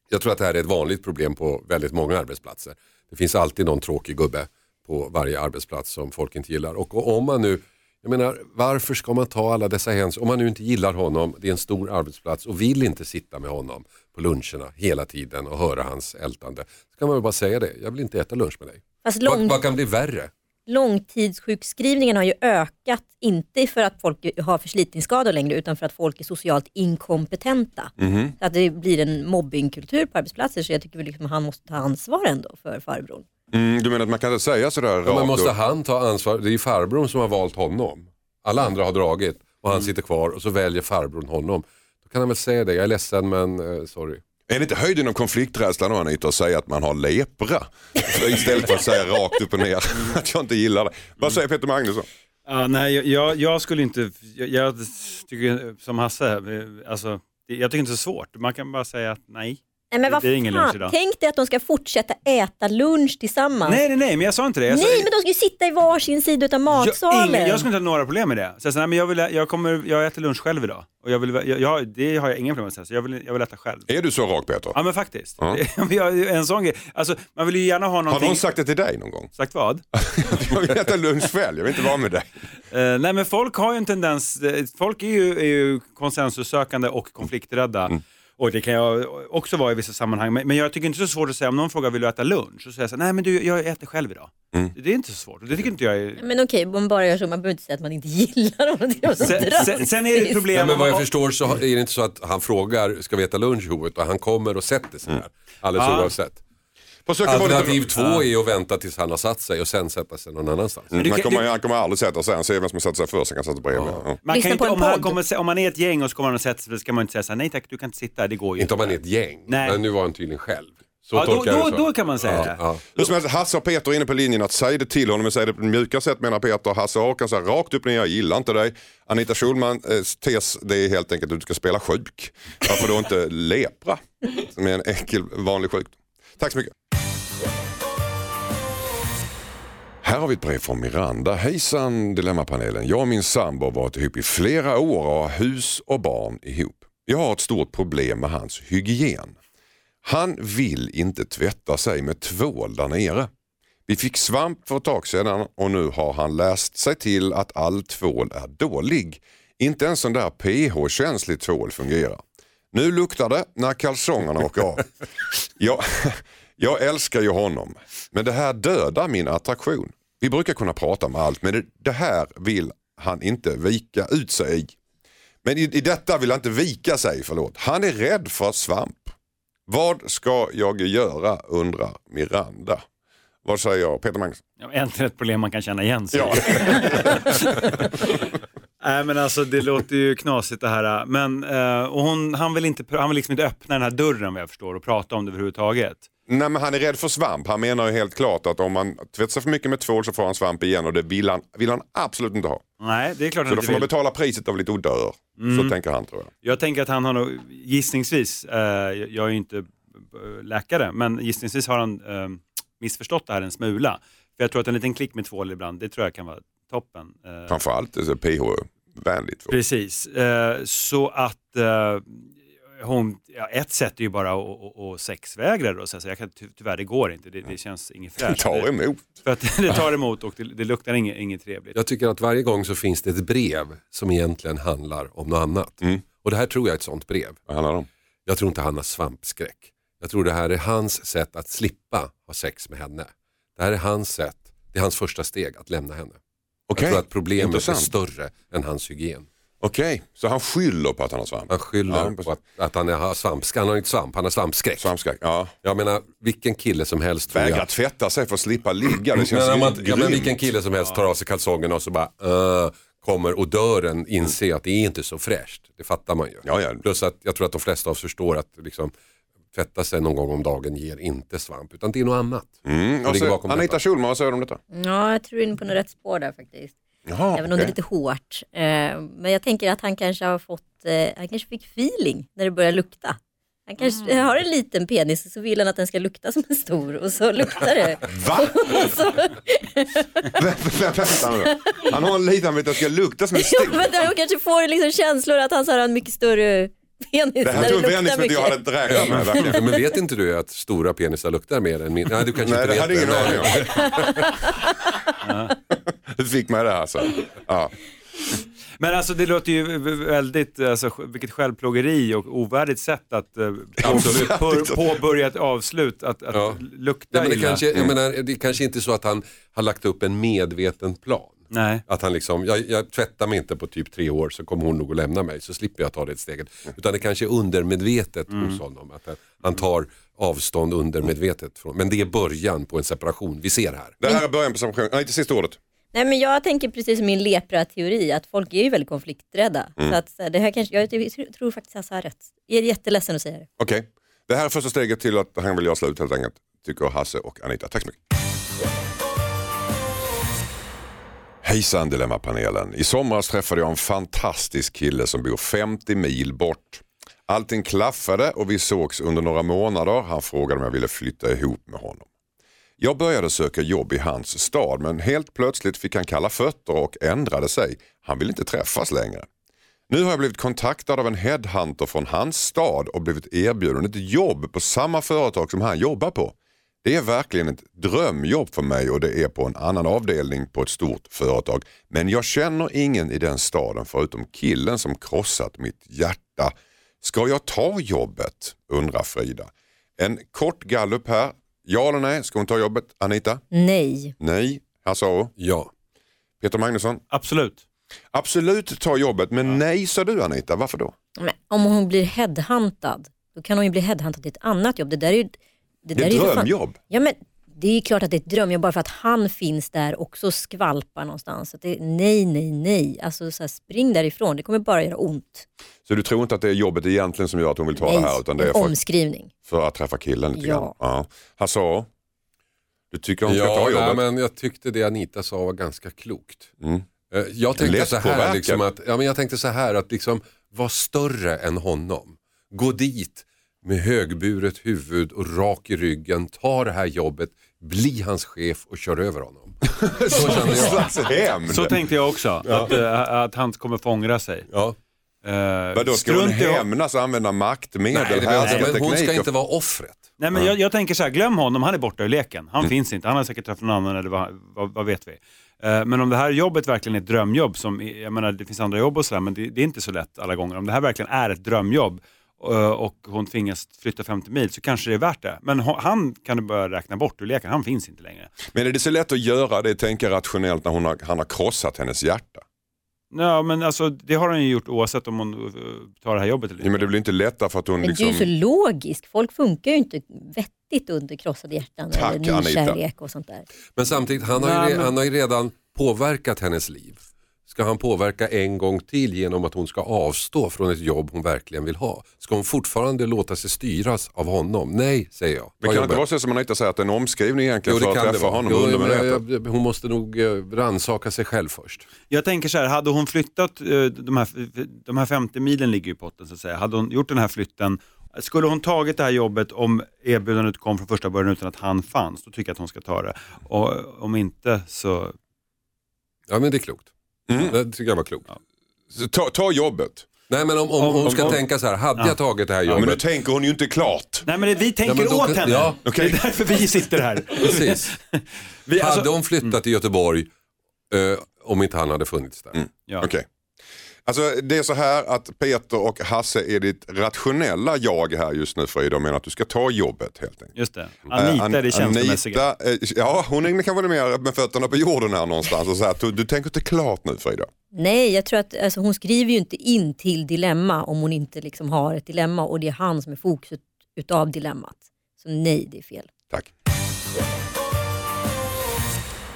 Speaker 5: jag tror att det här är ett vanligt problem på väldigt många arbetsplatser. Det finns alltid någon tråkig gubbe på varje arbetsplats som folk inte gillar. Och, och om man nu, jag menar varför ska man ta alla dessa hänsyn? Om man nu inte gillar honom, det är en stor arbetsplats och vill inte sitta med honom på luncherna hela tiden och höra hans ältande. Så kan man väl bara säga det, jag vill inte äta lunch med dig.
Speaker 4: Fast
Speaker 5: Vad,
Speaker 4: lång,
Speaker 5: vad kan bli värre?
Speaker 4: långtidssjukskrivningen har ju ökat, inte för att folk har förslitningsskador längre utan för att folk är socialt inkompetenta.
Speaker 3: Mhm.
Speaker 4: Så att det blir en mobbingkultur på arbetsplatser så jag tycker väl liksom han måste ta ansvar ändå för farbrorn.
Speaker 3: Mm, du menar att man kan inte säga sådär
Speaker 5: Ja, men
Speaker 3: rakt
Speaker 5: måste han ta ansvar? Det är ju farbrorn som har valt honom. Alla andra har dragit och han sitter kvar och så väljer farbrorn honom. Då kan han väl säga det, jag är ledsen men eh, sorry.
Speaker 3: Är det inte höjden av konflikträdsla då Anita att säga att man har lepra? Istället för att säga rakt upp och ner att jag inte gillar det. Vad säger Peter Magnusson?
Speaker 1: Ja, nej, jag- jag, skulle inte, jag, jag tycker som Hasse, eh, alltså, jag tycker inte det är så svårt. Man kan bara säga att nej.
Speaker 4: Nej, men vad
Speaker 1: Det är ingen lunch
Speaker 4: fan,
Speaker 1: idag.
Speaker 4: tänk dig att de ska fortsätta äta lunch tillsammans.
Speaker 1: Nej, nej, nej, men jag sa inte det. Jag sa,
Speaker 4: Nej, men de ska ju sitta i varsin sida av
Speaker 1: jag,
Speaker 4: matsalen.
Speaker 1: ingen, jag skulle inte ha några problem med det. Så jag, sa, nej, men jag, vill, jag, kommer, jag äter lunch själv idag. Och jag vill, jag, jag, det har jag inga problem med. Så jag vill, jag vill äta själv.
Speaker 3: Är du så rak Peter?
Speaker 1: Ja men faktiskt.
Speaker 3: Ja.
Speaker 1: Jag, en sån grej. Alltså, man vill ju gärna ha
Speaker 3: Har
Speaker 1: någonting...
Speaker 3: någon sagt det till dig någon gång?
Speaker 1: Sagt vad?
Speaker 3: Jag vill äta lunch själv, jag vill inte vara med dig.
Speaker 1: Eh, nej men folk har ju en tendens, eh, folk är ju, är ju konsensussökande och konflikträdda. Och det kan jag också vara i vissa sammanhang. Men, men jag tycker inte det är så svårt att säga, om någon frågar vill du äta lunch? Så säger jag så här, nej men du, jag äter själv idag.
Speaker 3: Mm.
Speaker 1: Det är inte så svårt. Och Det tycker inte jag är...
Speaker 4: Men okej, man bara gör så, man behöver inte säga att man inte gillar honom.
Speaker 1: Sen, sen, sen är det ett problem...
Speaker 5: Ja, men vad jag förstår så är det inte så att han frågar, ska vi äta lunch ihop? Utan han kommer och sätter sig där. Alldeles
Speaker 1: Ja.
Speaker 5: oavsett. Alternativ två är att vänta tills han har satt sig och sen sätta sig någon annanstans.
Speaker 3: Mm, Han
Speaker 1: kan-
Speaker 3: kommer,
Speaker 1: du-
Speaker 3: han kommer aldrig sätta sig, han ser vem som sätter sig först, han kan sätta sig bredvid. Ja.
Speaker 1: Man kan
Speaker 4: på
Speaker 1: inte, om, han kommer, om man är ett gäng och så kommer han och sätter sig, så ska man inte säga så här, nej tack du kan inte sitta det går ju
Speaker 5: Inte om man är ett gäng.
Speaker 1: Nej.
Speaker 5: Men nu var han tydligen själv. Så
Speaker 1: Ja, då, då, då kan man säga
Speaker 5: ja,
Speaker 1: det.
Speaker 5: Ja.
Speaker 3: Hur som helst, Hasse och Peter är inne på linjen att säga det till honom, men säg det på ett mjuka sätt menar Peter. Hasse Hakan säger rakt upp ner, jag gillar inte dig. Anita Schulman eh, tes, det är helt enkelt att du ska spela sjuk. Varför då inte lepra? Som är en enkel vanlig sjukdom. Tack så mycket. Här har vi ett brev från Miranda. Hejsan Dilemmapanelen. Jag och min sambo har varit ihop i flera år och har hus och barn ihop. Jag har ett stort problem med hans hygien. Han vill inte tvätta sig med tvål där nere. Vi fick svamp för ett tag sedan och nu har han läst sig till att all tvål är dålig. Inte en sån där pH-känslig tvål fungerar. Nu luktar det när kalsongerna åker av. Jag, jag älskar ju honom, men det här dödar min attraktion. Vi brukar kunna prata om allt, men det, här vill han inte vika ut sig i. Men i, i detta vill han inte vika sig, förlåt. Han är rädd för svamp. Vad ska jag göra, undrar Miranda. Vad säger jag, Peter Magnusson?
Speaker 1: Ja, Äntligen ett problem man kan känna igen sig.
Speaker 3: Ja.
Speaker 1: Nej men alltså det låter ju knasigt det här. Men, eh, och hon, han, vill inte, han vill liksom inte öppna den här dörren vad jag förstår och prata om det överhuvudtaget.
Speaker 3: Nej, men han är rädd för svamp. Han menar ju helt klart att om man tvättar för mycket med tvål så får han svamp igen och det vill han, vill han absolut inte ha.
Speaker 1: Nej, det är klart
Speaker 3: Så
Speaker 1: han
Speaker 3: då får man betala priset av lite odör. Så tänker han tror jag.
Speaker 1: Jag tänker att han har nog, gissningsvis, eh, jag är ju inte eh, läkare, men gissningsvis har han eh, missförstått det här en smula. För jag tror att en liten klick med tvål ibland, det tror jag kan vara toppen. Eh,
Speaker 3: Framförallt alltså, pH-vänligt.
Speaker 1: Precis, eh, så att eh, hon, ja, ett sätt är ju bara att- sexvägra då, så jag kan, ty- tyvärr det går inte, det, det känns inget fräscht.
Speaker 3: Ta emot.
Speaker 1: För att det tar emot och det, det luktar inget, inget trevligt.
Speaker 5: Jag tycker att varje gång så finns det ett brev som egentligen handlar om något annat.
Speaker 3: Mm.
Speaker 5: Och det här tror jag är ett sånt brev.
Speaker 3: Vad handlar det om?
Speaker 5: Jag tror inte han har svampskräck. Jag tror det här är hans sätt att slippa ha sex med henne. Det här är hans sätt, det är hans första steg att lämna henne.
Speaker 3: Okej,
Speaker 5: Jag tror att problemet
Speaker 3: intressant.
Speaker 5: är större än hans hygien.
Speaker 3: Okej, så han skyller på att han har svamp?
Speaker 5: Han skyller
Speaker 3: Ja,
Speaker 5: på att, att han har svampskräck. Han har inte svamp, han har svampskräck.
Speaker 3: Svampskräck, ja.
Speaker 5: Jag menar, vilken kille som helst tror jag.
Speaker 3: tvätta sig för att slippa ligga, det känns
Speaker 5: Men, om man, ja, men
Speaker 3: grymt.
Speaker 5: vilken kille som helst tar av sig kalsongerna och så bara uh, kommer odören inse att det är inte så fräscht. Det fattar man ju.
Speaker 3: Ja, ja.
Speaker 5: Plus att jag tror att de flesta av oss förstår att liksom, tvätta sig någon gång om dagen ger inte svamp utan det är något annat.
Speaker 3: Mm. Och så, Anita
Speaker 5: detta.
Speaker 3: Schulman, vad säger du om detta?
Speaker 4: Ja, jag tror du är inne på något rätt spår där faktiskt.
Speaker 3: Jaha,
Speaker 4: Även om det är lite hårt. Eh, men jag tänker att han kanske har fått, eh, han kanske fick feeling när det börjar lukta. Han kanske har en liten penis så vill han att den ska lukta som en stor och så luktar det.
Speaker 3: Va?
Speaker 4: Och så,
Speaker 3: Vänta nu. Han har en liten bit att ska lukta som en
Speaker 4: ja,
Speaker 3: stor.
Speaker 4: men han kanske får liksom känslor att han så har en mycket större penis
Speaker 3: Det här
Speaker 4: det
Speaker 3: vändning
Speaker 4: luktar
Speaker 3: som inte jag hade räknat med. verkligen.
Speaker 5: Ja, men vet inte du att stora penisar luktar mer än min? Nej, du kanske
Speaker 3: Nej,
Speaker 5: inte
Speaker 3: det
Speaker 5: vet
Speaker 3: hade ingen
Speaker 5: Nej.
Speaker 3: aning om. Fick mig det alltså. Ja.
Speaker 1: Men alltså det låter ju väldigt, alltså, vilket självplågeri och ovärdigt sätt att eh, på, påbörja ett avslut, att, att
Speaker 5: Ja.
Speaker 1: lukta
Speaker 5: Nej, men det,
Speaker 1: illa.
Speaker 5: kanske, jag menar, det är kanske inte så att han har lagt upp en medveten plan.
Speaker 1: Nej.
Speaker 5: Att han liksom, jag, jag tvättar mig inte på typ tre år så kommer hon nog att lämna mig så slipper jag ta det steget. Utan det kanske är undermedvetet hos honom. Att han, tar avstånd undermedvetet. Från, men det är början på en separation vi ser här.
Speaker 3: Det här är början på separation. Nej, inte sista ordet.
Speaker 4: Nej men jag tänker precis som min lepra-teori att folk är ju väldigt konflikträdda.
Speaker 3: Mm.
Speaker 4: Så att det här kanske, jag tror- faktiskt att jag har rätt. Jag är jätteledsen att säga det.
Speaker 3: Okej. Det här är första steget till att han vill göra slut helt enkelt. Tycker Hasse och Anita. Tack så mycket. Hejsan Dilemmapanelen. I somras träffade jag en fantastisk kille som bor 50 mil bort. Allting klaffade och vi sågs under några månader. Han frågade om jag ville flytta ihop med honom. Jag började söka jobb i hans stad men helt plötsligt fick han kalla fötter och ändrade sig. Han vill inte träffas längre. Nu har jag blivit kontaktad av en headhunter från hans stad och blivit erbjuden ett jobb på samma företag som han jobbar på. Det är verkligen ett drömjobb för mig och det är på en annan avdelning på ett stort företag. Men jag känner ingen i den staden förutom killen som krossat mitt hjärta. Ska jag ta jobbet? undrar Frida. En kort gallup här. Ja eller nej? Ska hon ta jobbet? Anita?
Speaker 4: Nej.
Speaker 3: Nej. Hasse
Speaker 5: Ja.
Speaker 3: Peter Magnusson?
Speaker 1: Absolut.
Speaker 3: Absolut ta jobbet, men nej sa du Anita. Varför då?
Speaker 4: Men om hon blir headhuntad, då kan hon ju bli headhuntad till ett annat jobb. Det där är ju...
Speaker 3: Det
Speaker 4: där
Speaker 3: är
Speaker 4: ju för fan-
Speaker 3: drömjobb.
Speaker 4: Ja men det är klart att det är ett drömjobb bara för att han finns där och så skvalpar någonstans. Så att det, nej, nej, nej. Alltså så här, spring därifrån, det kommer bara göra ont.
Speaker 3: Så du tror inte att det är jobbet egentligen som gör att hon vill ta
Speaker 4: nej,
Speaker 3: det här utan det är för,
Speaker 4: omskrivning.
Speaker 3: för att träffa killen lite
Speaker 4: Ja.
Speaker 3: grann? Ja. Hasse, du tycker hon ska
Speaker 5: Ja,
Speaker 3: ta jobbet?
Speaker 5: men jag tyckte det Anita sa var ganska klokt.
Speaker 3: Mm.
Speaker 5: Eh, Jag tänkte, så här, liksom att, ja, men jag tänkte så här att liksom vara större än honom. Gå dit med högburet huvud och rak i ryggen, ta det här jobbet, bli hans chef och kör över honom. Så kände jag.
Speaker 1: Så tänkte jag också, att, eh, att han kommer få ångra sig.
Speaker 5: Ja.
Speaker 1: Uh,
Speaker 3: Vadå, ska hon hämnas och använda maktmedel,
Speaker 5: Nej, inte, men hon ska inte vara offret.
Speaker 1: Nej men jag, jag tänker så här, glöm honom, han är borta ur leken. Han
Speaker 3: Mm.
Speaker 1: finns inte, han har säkert träffat någon annan eller vad, vad, vad vet vi. Eh, men om det här jobbet verkligen är ett drömjobb, som, jag menar det finns andra jobb och sådär, men det, det är inte så lätt alla gånger. Om det här verkligen är ett drömjobb och hon tvingas flytta 50 mil så kanske det är värt det. Men han kan du börja räkna bort ur leken, han finns inte längre.
Speaker 3: Men är det så lätt att göra det, tänka rationellt när hon har, han har krossat hennes hjärta?
Speaker 1: Ja, men alltså, det har han ju gjort oavsett om hon eh, tar det här jobbet eller
Speaker 3: Ja,
Speaker 1: inte.
Speaker 3: men det blir inte lättare för att hon
Speaker 4: Men
Speaker 3: liksom...
Speaker 4: du är så logisk, folk funkar ju inte vettigt under krossade hjärtan
Speaker 3: Tack,
Speaker 4: eller
Speaker 3: Anita.
Speaker 4: nykärlek och sånt där.
Speaker 5: Men samtidigt, han har, ju,
Speaker 1: men-
Speaker 5: han har ju redan påverkat hennes liv. Ska han påverka en gång till genom att hon ska avstå från ett jobb hon verkligen vill ha? Ska hon fortfarande låta sig styras av honom? Nej, säger jag. Ta
Speaker 3: kan det inte vara så som Anita säger att det är en omskrivning egentligen
Speaker 5: Jo,
Speaker 3: för
Speaker 5: det
Speaker 3: att
Speaker 5: kan det
Speaker 3: träffa honom
Speaker 5: Jo, men
Speaker 3: undermedvetet?
Speaker 5: jag- Hon måste nog eh, rannsaka sig själv först.
Speaker 1: Jag tänker så här, hade hon flyttat, eh, de här, de här 50 milen ligger ju i potten så att säga, hade hon gjort den här flytten, skulle hon tagit det här jobbet om erbjudandet kom från första början utan att han fanns, då tycker jag att hon ska ta det. Och om inte så,
Speaker 5: Ja men det är klokt.
Speaker 3: Mm.
Speaker 5: Det tycker jag var klokt.
Speaker 3: Så Ta, ta jobbet.
Speaker 5: Nej men om, om,
Speaker 1: Om-
Speaker 5: hon ska
Speaker 1: om-
Speaker 5: tänka så här, hade jag tagit det här
Speaker 3: Ja, men nu
Speaker 5: jobbet?
Speaker 3: tänker hon ju inte klart.
Speaker 1: nej men det, vi tänker
Speaker 5: men då
Speaker 1: åt henne.
Speaker 5: ja,
Speaker 3: okej.
Speaker 1: Det är därför vi sitter här.
Speaker 5: Precis.
Speaker 1: Vi,
Speaker 5: Hade
Speaker 1: alltså,
Speaker 5: hon flyttat till Göteborg eh, om inte han hade funnits där?
Speaker 1: ja.
Speaker 3: Okej. Alltså det är så här att Peter och Hasse är ditt rationella jag här just nu Frida och menar att du ska ta jobbet helt enkelt.
Speaker 1: Just det. Anita
Speaker 3: Eh,
Speaker 1: är det känslomässiga.
Speaker 3: Anita, eh, ja hon är, kan vara mer med fötterna på jorden här någonstans och säga att du, du tänker inte klart nu Frida.
Speaker 4: Nej, jag tror att alltså, hon skriver ju inte in till dilemma om hon inte liksom har ett dilemma och det är han som är fokuset utav dilemmat. Så nej, det är fel.
Speaker 3: Tack.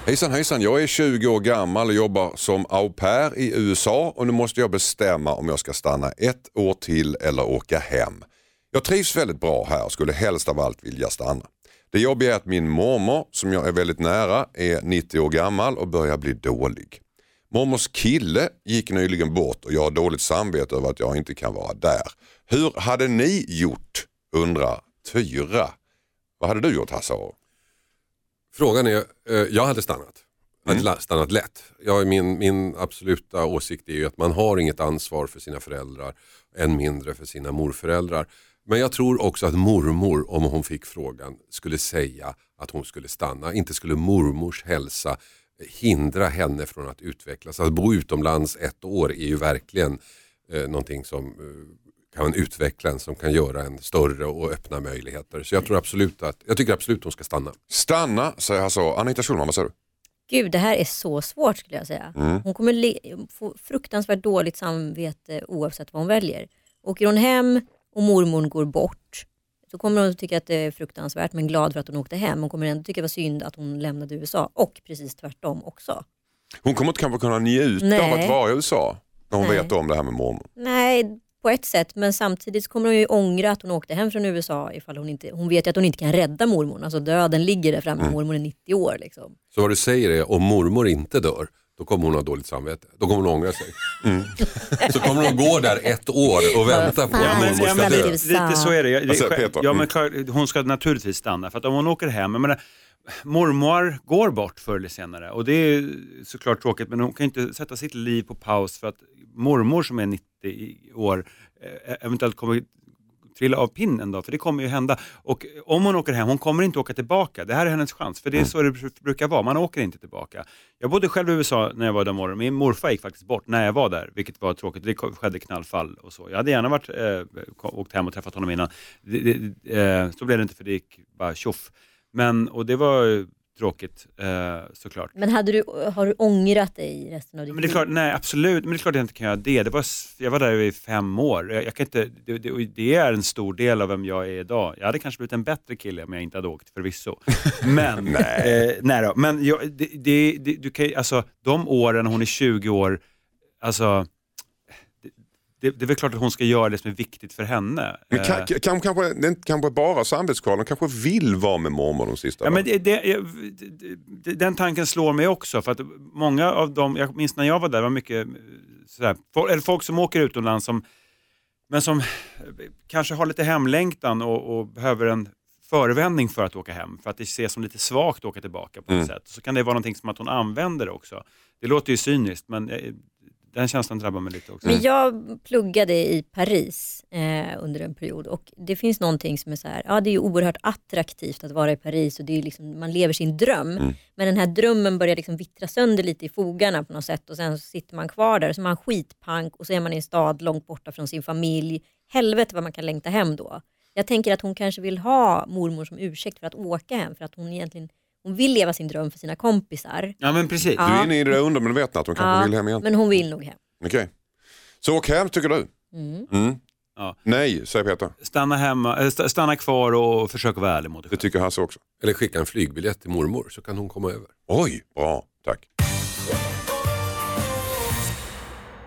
Speaker 3: Hejsan hejsan, jag är 20 år gammal och jobbar som au pair i USA och nu måste jag bestämma om jag ska stanna ett år till eller åka hem. Jag trivs väldigt bra här och skulle helst av allt vilja stanna. Det jobbiga är att min mormor, som jag är väldigt nära, är 90 år gammal och börjar bli dålig. Mormors kille gick nyligen bort och jag har dåligt samvete över att jag inte kan vara där. Hur hade ni gjort? undrar Tyra. Vad hade du gjort Hasse
Speaker 5: Frågan är, eh, jag hade stannat. Jag hade stannat lätt. Jag, min, min absoluta åsikt är ju att man har inget ansvar för sina föräldrar, än mindre för sina morföräldrar. Men jag tror också att mormor, om hon fick frågan, skulle säga att hon skulle stanna. Inte skulle mormors hälsa hindra henne från att utvecklas. Att bo utomlands ett år är ju verkligen eh, någonting som eh, kan utveckla en, som kan göra en större och öppna möjligheter. Så jag tror absolut att, jag tycker absolut hon ska stanna.
Speaker 3: Stanna säger Hasse Aro. Anita Schulman, vad säger du?
Speaker 4: Gud, det här är så svårt skulle jag säga. Hon kommer få fruktansvärt dåligt samvete oavsett vad hon väljer. Åker hon hem och mormor går bort så kommer hon tycka att det är fruktansvärt men glad för att hon åkte hem. Hon kommer ändå tycka det var synd att hon lämnade USA och precis tvärtom också.
Speaker 3: Hon kommer inte kanske kunna njuta
Speaker 4: Nej.
Speaker 3: av att vara i USA när hon
Speaker 4: Nej.
Speaker 3: vet om det här med mormor.
Speaker 4: Nej, på ett sätt men samtidigt kommer hon ju ångra att hon åkte hem från USA ifall hon inte, hon vet ju att hon inte kan rädda mormor. Alltså döden ligger där framme, mormor är 90 år liksom.
Speaker 5: Så vad du säger är, om mormor inte dör, då kommer hon ha dåligt samvete. Då kommer hon ångra sig. Så kommer hon gå där ett år och vänta på att mormor
Speaker 4: ja,
Speaker 5: ska
Speaker 4: men
Speaker 5: dö.
Speaker 4: lite-
Speaker 1: så är det. Jag- det
Speaker 3: Peter?
Speaker 1: ja,
Speaker 3: Mm.
Speaker 1: men klart, hon ska naturligtvis stanna. För att om hon åker hem, jag menar, mormor går bort förr eller senare och det är såklart tråkigt men hon kan inte sätta sitt liv på paus för att mormor som är 90 i år eh, eventuellt kommer trilla av pinnen en dag, för det kommer ju hända. Och om hon åker hem, hon kommer inte åka tillbaka. Det här är hennes chans, för det är så det br- brukar vara. Man åker inte tillbaka. Jag bodde själv i USA när jag var där morgon. Min morfar gick faktiskt bort när jag var där, vilket var tråkigt. Det skedde knallfall och så. Jag hade gärna varit, eh, åkt hem och träffat honom innan. Det, det, eh, så blev det inte, för det gick bara tjoff. Men, och det var tråkigt eh, såklart.
Speaker 4: Men hade du, har du ångrat dig resten av ditt
Speaker 1: Men det är klart, nej absolut, men det är klart att jag inte kan göra det. det var, jag var där i fem år. Jag, jag kan inte, det, det, det är en stor del av vem jag är idag. Jag hade kanske blivit en bättre kille om jag inte hade åkt förvisso. Men, nej. Eh, nej då. men jag, det, det, det, du kan, alltså, de åren, hon är 20 år, alltså, det, det är väl klart att hon ska göra det som är viktigt för henne.
Speaker 3: Men
Speaker 1: Eh,
Speaker 3: kan, kan, kanske, inte kanske bara samvetskval, de kanske vill vara med mormor de sista
Speaker 1: Ja, men det, det, den tanken slår mig också. För att många av dem, jag minns när jag var där, var mycket eh, sådär, folk, eller folk som åker utomlands som, men som eh, kanske har lite hemlängtan och, och behöver en förevändning för att åka hem. För att det ses som lite svagt att åka tillbaka på något sätt. Så kan det vara någonting som att hon använder också. Det låter ju cyniskt men den känslan drabbar mig lite också.
Speaker 4: Men jag pluggade i Paris eh, under en period och det finns någonting som är så här, ja det är oerhört attraktivt att vara i Paris och det är liksom, man lever sin dröm. Men den här drömmen börjar liksom vittra sönder lite i fogarna på något sätt och sen så sitter man kvar där och så är man skitpank och så är man i en stad långt borta från sin familj. Helvete vad man kan längta hem då. Jag tänker att hon kanske vill ha mormor som ursäkt för att åka hem för att hon egentligen hon vill leva sin dröm för sina kompisar.
Speaker 1: Ja men precis.
Speaker 3: Du är inne i det undermedvetna att de kanske
Speaker 4: Ja,
Speaker 3: vill hem igen.
Speaker 4: men hon vill nog hem.
Speaker 3: Okej. Så åk hem tycker du? Mm.
Speaker 1: Ja.
Speaker 3: Nej, säger Peter.
Speaker 1: Stanna, hemma, eh, st- stanna kvar och försök vara ärlig mot dig
Speaker 3: Det
Speaker 1: själv.
Speaker 3: tycker Hasse också.
Speaker 5: Eller skicka en flygbiljett till mormor så kan hon komma över.
Speaker 3: Oj, bra. Tack.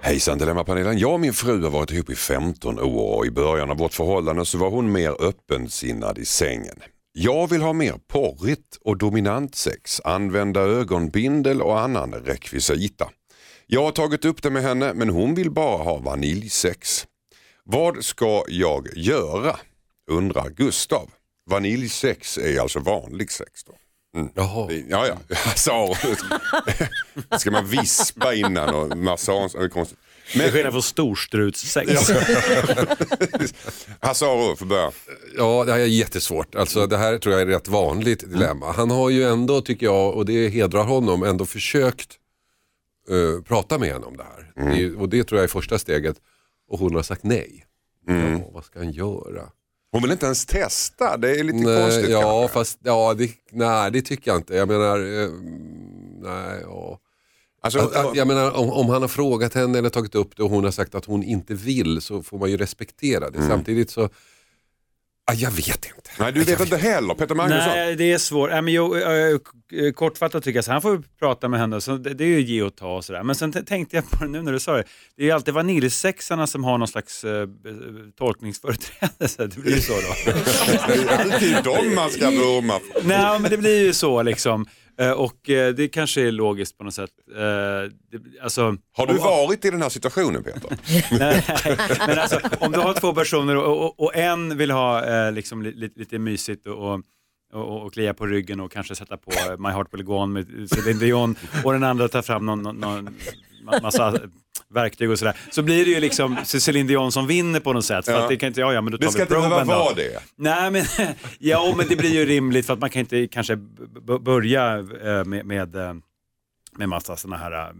Speaker 3: Hejsan Dilemmapanelen. Jag och min fru har varit ihop i 15 år och i början av vårt förhållande så var hon mer öppensinnad i sängen. Jag vill ha mer porrigt och dominant sex, använda ögonbindel och annan rekvisita. Jag har tagit upp det med henne men hon vill bara ha vaniljsex. Vad ska jag göra? undrar Gustav. Vaniljsex är alltså vanlig sex då.
Speaker 5: Jaha.
Speaker 3: Det- Ja, ja. Alltså, ska man vispa innan och massage? Men
Speaker 1: skillnad från storstrutssex.
Speaker 3: Hasse Aro får börja.
Speaker 5: Ja, det här är jättesvårt. Alltså, det här tror jag är ett rätt vanligt dilemma. Han har ju ändå, tycker jag, och det hedrar honom, ändå försökt eh, prata med henne om det här. Det, är- och det tror jag är första steget. Och hon har sagt nej. Ja, vad ska han göra?
Speaker 3: Hon vill inte ens testa, det är lite
Speaker 5: Nej,
Speaker 3: konstigt
Speaker 5: ja,
Speaker 3: kanske.
Speaker 5: fast ja, det, nej, det tycker jag inte. Jag menar, eh, nej, ja.
Speaker 3: Alltså,
Speaker 5: Att- att- Jag menar, om, om han har frågat henne eller tagit upp det och hon har sagt att hon inte vill så får man ju respektera det. Samtidigt så, Ah, jag vet inte.
Speaker 3: Nej, du vet inte heller. Peter Magnusson.
Speaker 1: Nej, det är svårt. Äh, men äh, k- kortfattat tycker jag så han får prata med henne, så det, det är ju ge och ta och sådär. Men sen tänkte jag på det nu när du sa det, det är ju alltid vaniljsexarna som har någon slags äh, tolkningsföreträde, så det blir ju så då.
Speaker 3: Det är alltid dem man ska vurma för.
Speaker 1: Nej, men det blir ju så liksom. Eh, Och eh, det kanske är logiskt på något sätt. Eh, alltså,
Speaker 3: Har du
Speaker 1: om-
Speaker 3: varit i den här situationen Peter?
Speaker 1: Nej, men alltså, om du har två personer och, och, och en vill ha liksom, li, li, lite mysigt och, och, och, klia på ryggen och kanske sätta på My Heart Will Go On med Céline Dion och den andra tar fram någon, någon, någon massa verktyg och sådär. Så blir det ju liksom Céline Dion som vinner på något sätt. För
Speaker 3: Ja.
Speaker 1: att det kan inte jag göra, men då tar
Speaker 3: Det ska
Speaker 1: vi
Speaker 3: inte behöva
Speaker 1: då.
Speaker 3: vara det.
Speaker 1: Nej men, ja, men det blir ju rimligt för att man kan inte kanske b- b- börja eh, med, med eh, med massa sådana här eh,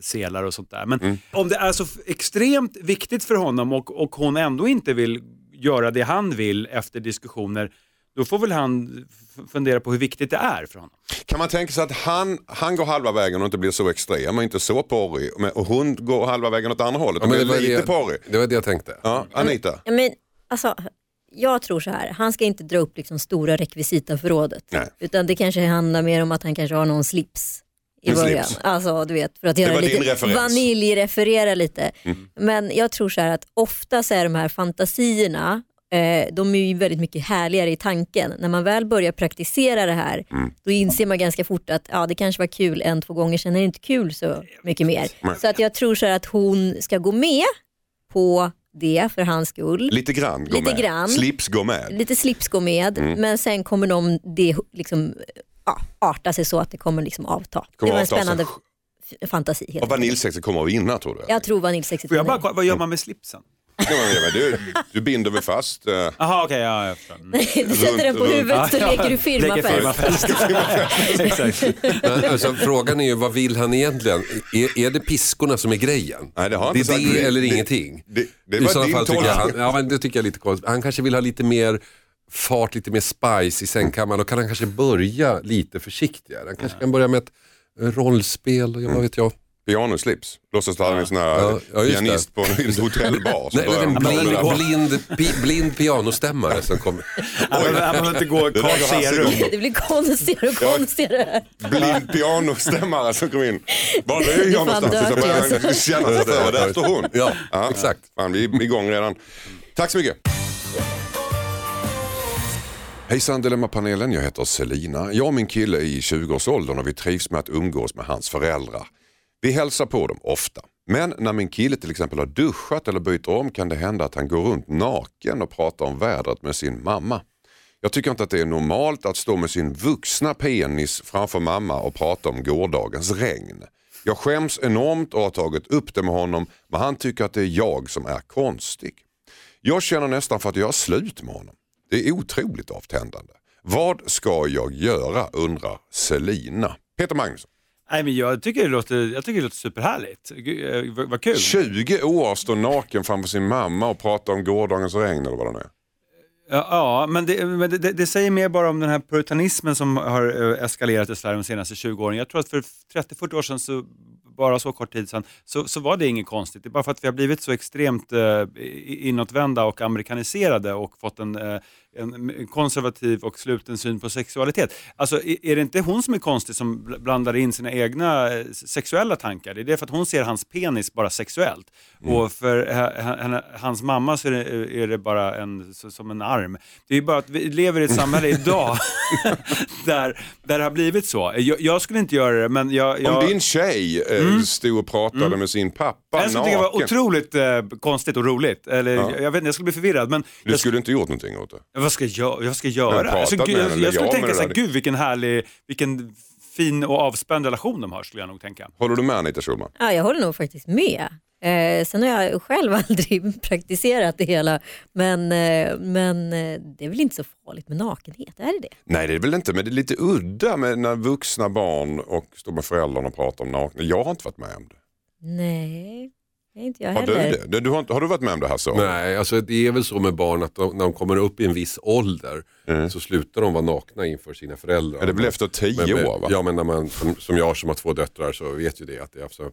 Speaker 1: selar och sånt där. Men
Speaker 3: Mm.
Speaker 1: om det är så f- extremt viktigt för honom och, och hon ändå inte vill göra det han vill efter diskussioner, då får väl han fundera på hur viktigt det är för honom.
Speaker 3: Kan man tänka sig att han, han går halva vägen och inte blir så extrem och inte så porrig men- och hon går halva vägen åt andra hållet och
Speaker 5: Ja, men det,
Speaker 3: blir
Speaker 5: var
Speaker 3: lite
Speaker 5: det,
Speaker 3: porrig?
Speaker 5: det var det jag tänkte.
Speaker 3: Ja, Anita?
Speaker 4: Ja, men, alltså, jag tror så här, han ska inte dra upp liksom stora rekvisitaförrådet.
Speaker 3: Nej.
Speaker 4: Utan det kanske handlar mer om att han kanske har någon slips i
Speaker 3: En
Speaker 4: början.
Speaker 3: slips.
Speaker 4: Alltså du vet, för att göra lite.
Speaker 3: Mm.
Speaker 4: vaniljreferera lite. Men jag tror så här att ofta så är de här fantasierna eh, de är ju väldigt mycket härligare i tanken. När man väl börjar praktisera det här
Speaker 3: Mm.
Speaker 4: då inser man ganska fort att ja, det kanske var kul en, två gånger, sen är det inte kul så mycket mer.
Speaker 3: Nej.
Speaker 4: Så att jag tror så här att hon ska gå med på det för hans skull.
Speaker 3: Lite grann gå
Speaker 4: Lite
Speaker 3: med.
Speaker 4: grann.
Speaker 3: Slips gå med.
Speaker 4: Lite slips går med
Speaker 3: Mm.
Speaker 4: men sen kommer de det liksom, ja, arta sig så att det kommer liksom avta.
Speaker 3: Kommer
Speaker 4: det var en
Speaker 3: sig.
Speaker 4: spännande fantasi. Helt
Speaker 3: Och vaniljsexet kommer att vinna tror du?
Speaker 4: Jag tror vaniljsexet
Speaker 1: Får jag bara,
Speaker 4: vinner.
Speaker 1: vad gör man med slipsen?
Speaker 3: Ja, men, du, du binder väl fast? eh,
Speaker 1: Jaha okej, ja, jag förstår.
Speaker 4: Du sätter den på
Speaker 3: runt-
Speaker 4: huvudet så
Speaker 1: Ja,
Speaker 4: leker du firmafest.
Speaker 5: alltså, frågan är ju vad vill han egentligen? Är, är det piskorna som är grejen?
Speaker 3: Nej, det har jag
Speaker 5: det
Speaker 3: inte
Speaker 5: är
Speaker 3: sagt.
Speaker 5: det,
Speaker 3: Det-
Speaker 5: eller
Speaker 3: det-
Speaker 5: ingenting.
Speaker 3: det- det
Speaker 5: I
Speaker 3: var
Speaker 5: så
Speaker 3: din
Speaker 5: fall tycker jag, han, ja, men det tycker jag är lite konstigt. Han kanske vill ha lite mer fart, lite mer spice i sängkammaren. Då kan han kanske börja lite försiktigare. Han kanske kan börja med ett rollspel, ja, vad vet jag.
Speaker 3: Pianoslips. Låtsas att han är en sån här
Speaker 5: Ja, ja,
Speaker 3: pianist på en hotellbar.
Speaker 5: Nej, en blind, blind, pi, blind pianostämmare som kommer.
Speaker 1: Han behöver inte gå
Speaker 3: Det
Speaker 1: Carl Serum.
Speaker 4: Det blir konstigare och konstigare.
Speaker 3: Blind pianostämmare som kom in. Var är jag
Speaker 4: Det
Speaker 3: någonstans? Så han känna sig för. Där står hon.
Speaker 5: Ja, exakt.
Speaker 3: Fan, vi är igång redan. Tack så mycket. Hejsan Dilemmapanelen, jag heter Selina. Jag och min kille är i 20-årsåldern och vi trivs med att umgås med hans föräldrar. Vi hälsar på dem ofta. Men när min kille till exempel har duschat eller byter om kan det hända att han går runt naken och pratar om vädret med sin mamma. Jag tycker inte att det är normalt att stå med sin vuxna penis framför mamma och prata om gårdagens regn. Jag skäms enormt och har tagit upp det med honom men han tycker att det är jag som är konstig. Jag känner nästan för att göra slut med honom. Det är otroligt avtändande. Vad ska jag göra undrar Selina. Peter Magnusson,
Speaker 1: Nej, men jag, tycker det låter, jag tycker det låter superhärligt. Eh, vad- Vad kul.
Speaker 3: 20 år står naken framför sin mamma och pratar om gårdagens regn eller vad det nu är.
Speaker 1: Ja, ja men, det, men det, det, det säger mer bara om den här puritanismen som har eh, eskalerat i Sverige de senaste 20 åren. Jag tror att för 30-40 år sedan, så, bara så kort tid sedan, så, så var det inget konstigt. Det är bara för att vi har blivit så extremt eh, inåtvända och amerikaniserade och fått en, eh, en konservativ och sluten syn på sexualitet. Alltså, är det inte hon som är konstig som bl- blandar in sina egna eh, sexuella tankar? Det är det för att hon ser hans penis bara sexuellt. Och för henne, hans mamma så är det, är det bara en, som en arm. Det är bara att vi lever i ett samhälle idag där, där det har blivit så. Jag, jag skulle inte göra det, men jag... jag
Speaker 3: Om din tjej eh, stod och pratade med sin pappa
Speaker 1: jag skulle tycka det var
Speaker 3: naken.
Speaker 1: otroligt eh, konstigt och roligt. Eller,
Speaker 3: Ja.
Speaker 1: jag, jag vet inte, jag skulle bli förvirrad. Men
Speaker 3: Du
Speaker 1: jag,
Speaker 3: skulle inte gjort någonting åt det?
Speaker 1: vad ska jag, ska jag
Speaker 3: har
Speaker 1: göra? Alltså, gud, jag, jag skulle tänka
Speaker 3: med
Speaker 1: så
Speaker 3: det
Speaker 1: här,
Speaker 3: där.
Speaker 1: gud vilken härlig, vilken fin och avspänd relation de har skulle jag nog tänka.
Speaker 3: Håller du med Anita Schulman?
Speaker 4: Ja, jag håller nog faktiskt med. Eh, sen har jag själv aldrig praktiserat det hela men, eh, men eh, det är väl inte så farligt med nakenhet, är det det?
Speaker 3: Nej det är väl inte, men det är lite udda med när vuxna barn och står med föräldrarna och pratar om nakna. Jag har inte varit med om det.
Speaker 4: Nej, inte jag
Speaker 3: Har du
Speaker 4: heller.
Speaker 3: det? Du har, inte- har du varit med om det här så?
Speaker 5: Nej, alltså det är väl så med barn att de, när de kommer upp i en viss ålder
Speaker 3: Mm.
Speaker 5: så slutar de vara nakna inför sina föräldrar.
Speaker 3: Ja, det är väl efter tio
Speaker 5: men-
Speaker 3: år va?
Speaker 5: Ja, men när man, som, som jag som har två döttrar så vet ju det att det är alltså,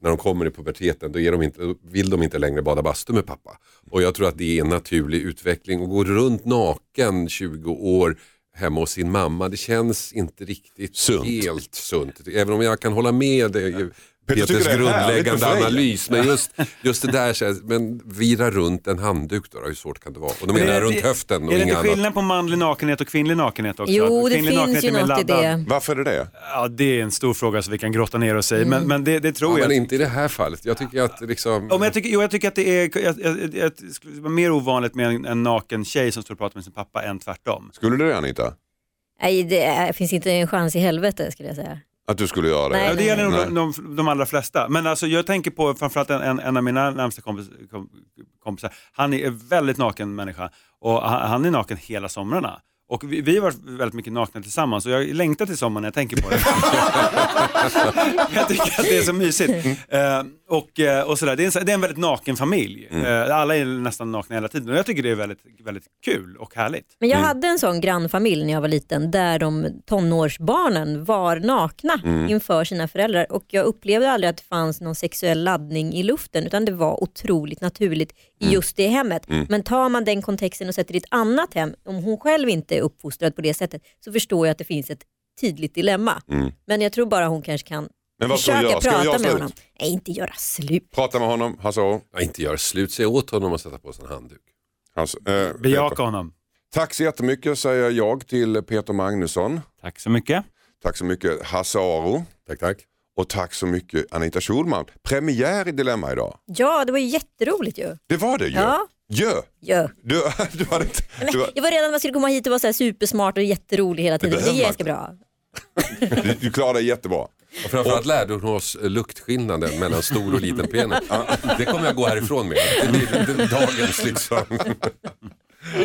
Speaker 5: när de kommer i puberteten, då, är de inte, då vill de inte längre bada bastu med pappa. Och jag tror att det är en naturlig utveckling. Och gå runt naken 20 år hemma hos sin mamma, det känns inte riktigt
Speaker 3: Sunt.
Speaker 5: helt sunt. Även om jag kan hålla med dig, Peters
Speaker 3: det är härligt
Speaker 5: grundläggande analys. Men just, just det där, känns- men vira runt en handduk då, hur svårt kan det vara? Och då menar jag runt höften och
Speaker 1: Är det
Speaker 5: inget
Speaker 1: inte
Speaker 5: annat.
Speaker 1: skillnad på manlig nakenhet och kvinnlig nakenhet också?
Speaker 4: Jo, det
Speaker 1: kvinnlig
Speaker 4: finns
Speaker 1: nakenhet
Speaker 4: ju något i det.
Speaker 3: Varför är det det?
Speaker 1: Ja, det är en stor fråga som vi kan grotta ner oss i, men, men det, det tror
Speaker 5: Ja,
Speaker 1: jag.
Speaker 5: men inte i det här fallet. Jag tycker att liksom...
Speaker 1: Ja, men jag, tycker, jo, jag tycker att det är jag, jag, jag, skulle vara mer ovanligt med en, en naken tjej som står och pratar med sin pappa än tvärtom.
Speaker 3: Skulle du det Anita?
Speaker 4: Nej, det är, finns inte en chans i helvete skulle jag säga.
Speaker 3: Att du skulle göra det?
Speaker 4: Nej,
Speaker 1: Ja, det gäller nog de, de, de allra flesta. Men alltså, jag tänker på framförallt en, en, en av mina närmsta kompis, kom, kompisar. Han är en väldigt naken människa och han, han är naken hela somrarna. Och vi, vi har varit väldigt mycket nakna tillsammans och jag längtar till sommaren när jag tänker på det. jag tycker att det är så mysigt. Eh, och, eh, och sådär. Det, är en, så- det är en väldigt naken familj. Eh, alla är nästan nakna hela tiden och jag tycker det är väldigt, väldigt kul och härligt.
Speaker 4: Men jag hade en sån grannfamilj när jag var liten där de tonårsbarnen var nakna inför sina föräldrar och jag upplevde aldrig att det fanns någon sexuell laddning i luften utan det var otroligt naturligt i just det hemmet. Men tar man den kontexten och sätter i ett annat hem, om hon själv inte är uppfostrad på det sättet så förstår jag att det finns ett tydligt dilemma. Men jag tror bara hon kanske kan
Speaker 3: Men vad ska
Speaker 4: försöka
Speaker 3: göra? Ska
Speaker 4: prata
Speaker 3: göra
Speaker 4: med
Speaker 3: slut?
Speaker 4: honom. Nej, inte göra slut.
Speaker 3: Prata med honom, Aro.
Speaker 5: Ja, inte göra slut, säg åt honom att sätta på sig en handduk.
Speaker 3: Hasse, eh,
Speaker 1: Bejaka honom.
Speaker 3: Tack så jättemycket säger jag till Peter Magnusson.
Speaker 1: Tack så mycket.
Speaker 3: Tack så mycket Hasse Aro.
Speaker 5: Tack, tack.
Speaker 3: Och tack så mycket Anita Schulman. Premiär i Dilemma idag.
Speaker 4: Ja, det var ju jätteroligt ju.
Speaker 3: Det var det ju.
Speaker 4: Ja.
Speaker 3: Jö.
Speaker 4: Ja.
Speaker 3: Du, du hade inte...
Speaker 4: Men
Speaker 3: Du,
Speaker 4: jag var redan att man skulle komma hit och vara så här supersmart och jätterolig hela tiden. Det,
Speaker 3: behöver
Speaker 4: är ganska bra.
Speaker 3: du, du klarade dig jättebra.
Speaker 5: Och framförallt lärde hon oss luktskillnaden mellan stor och liten penis. Det kommer jag gå härifrån med. Det är- det är dagens liksom.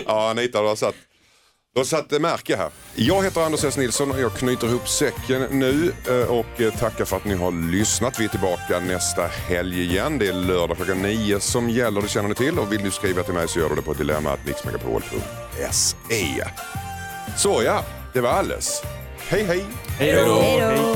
Speaker 3: Ja, Anita, du har satt, du har satt eh, märke här. Jag heter Anders S. Nilsson och jag knyter ihop säcken nu eh, och eh, tackar för att ni har lyssnat. Vi är tillbaka nästa helg igen. Det är lördag klockan nio som gäller, det känner ni till. Och vill ni skriva till mig så gör du det på dilemmatmixmegapol.se. Så ja, det var alles. Hej hej!
Speaker 1: Hej då.
Speaker 4: Hej då.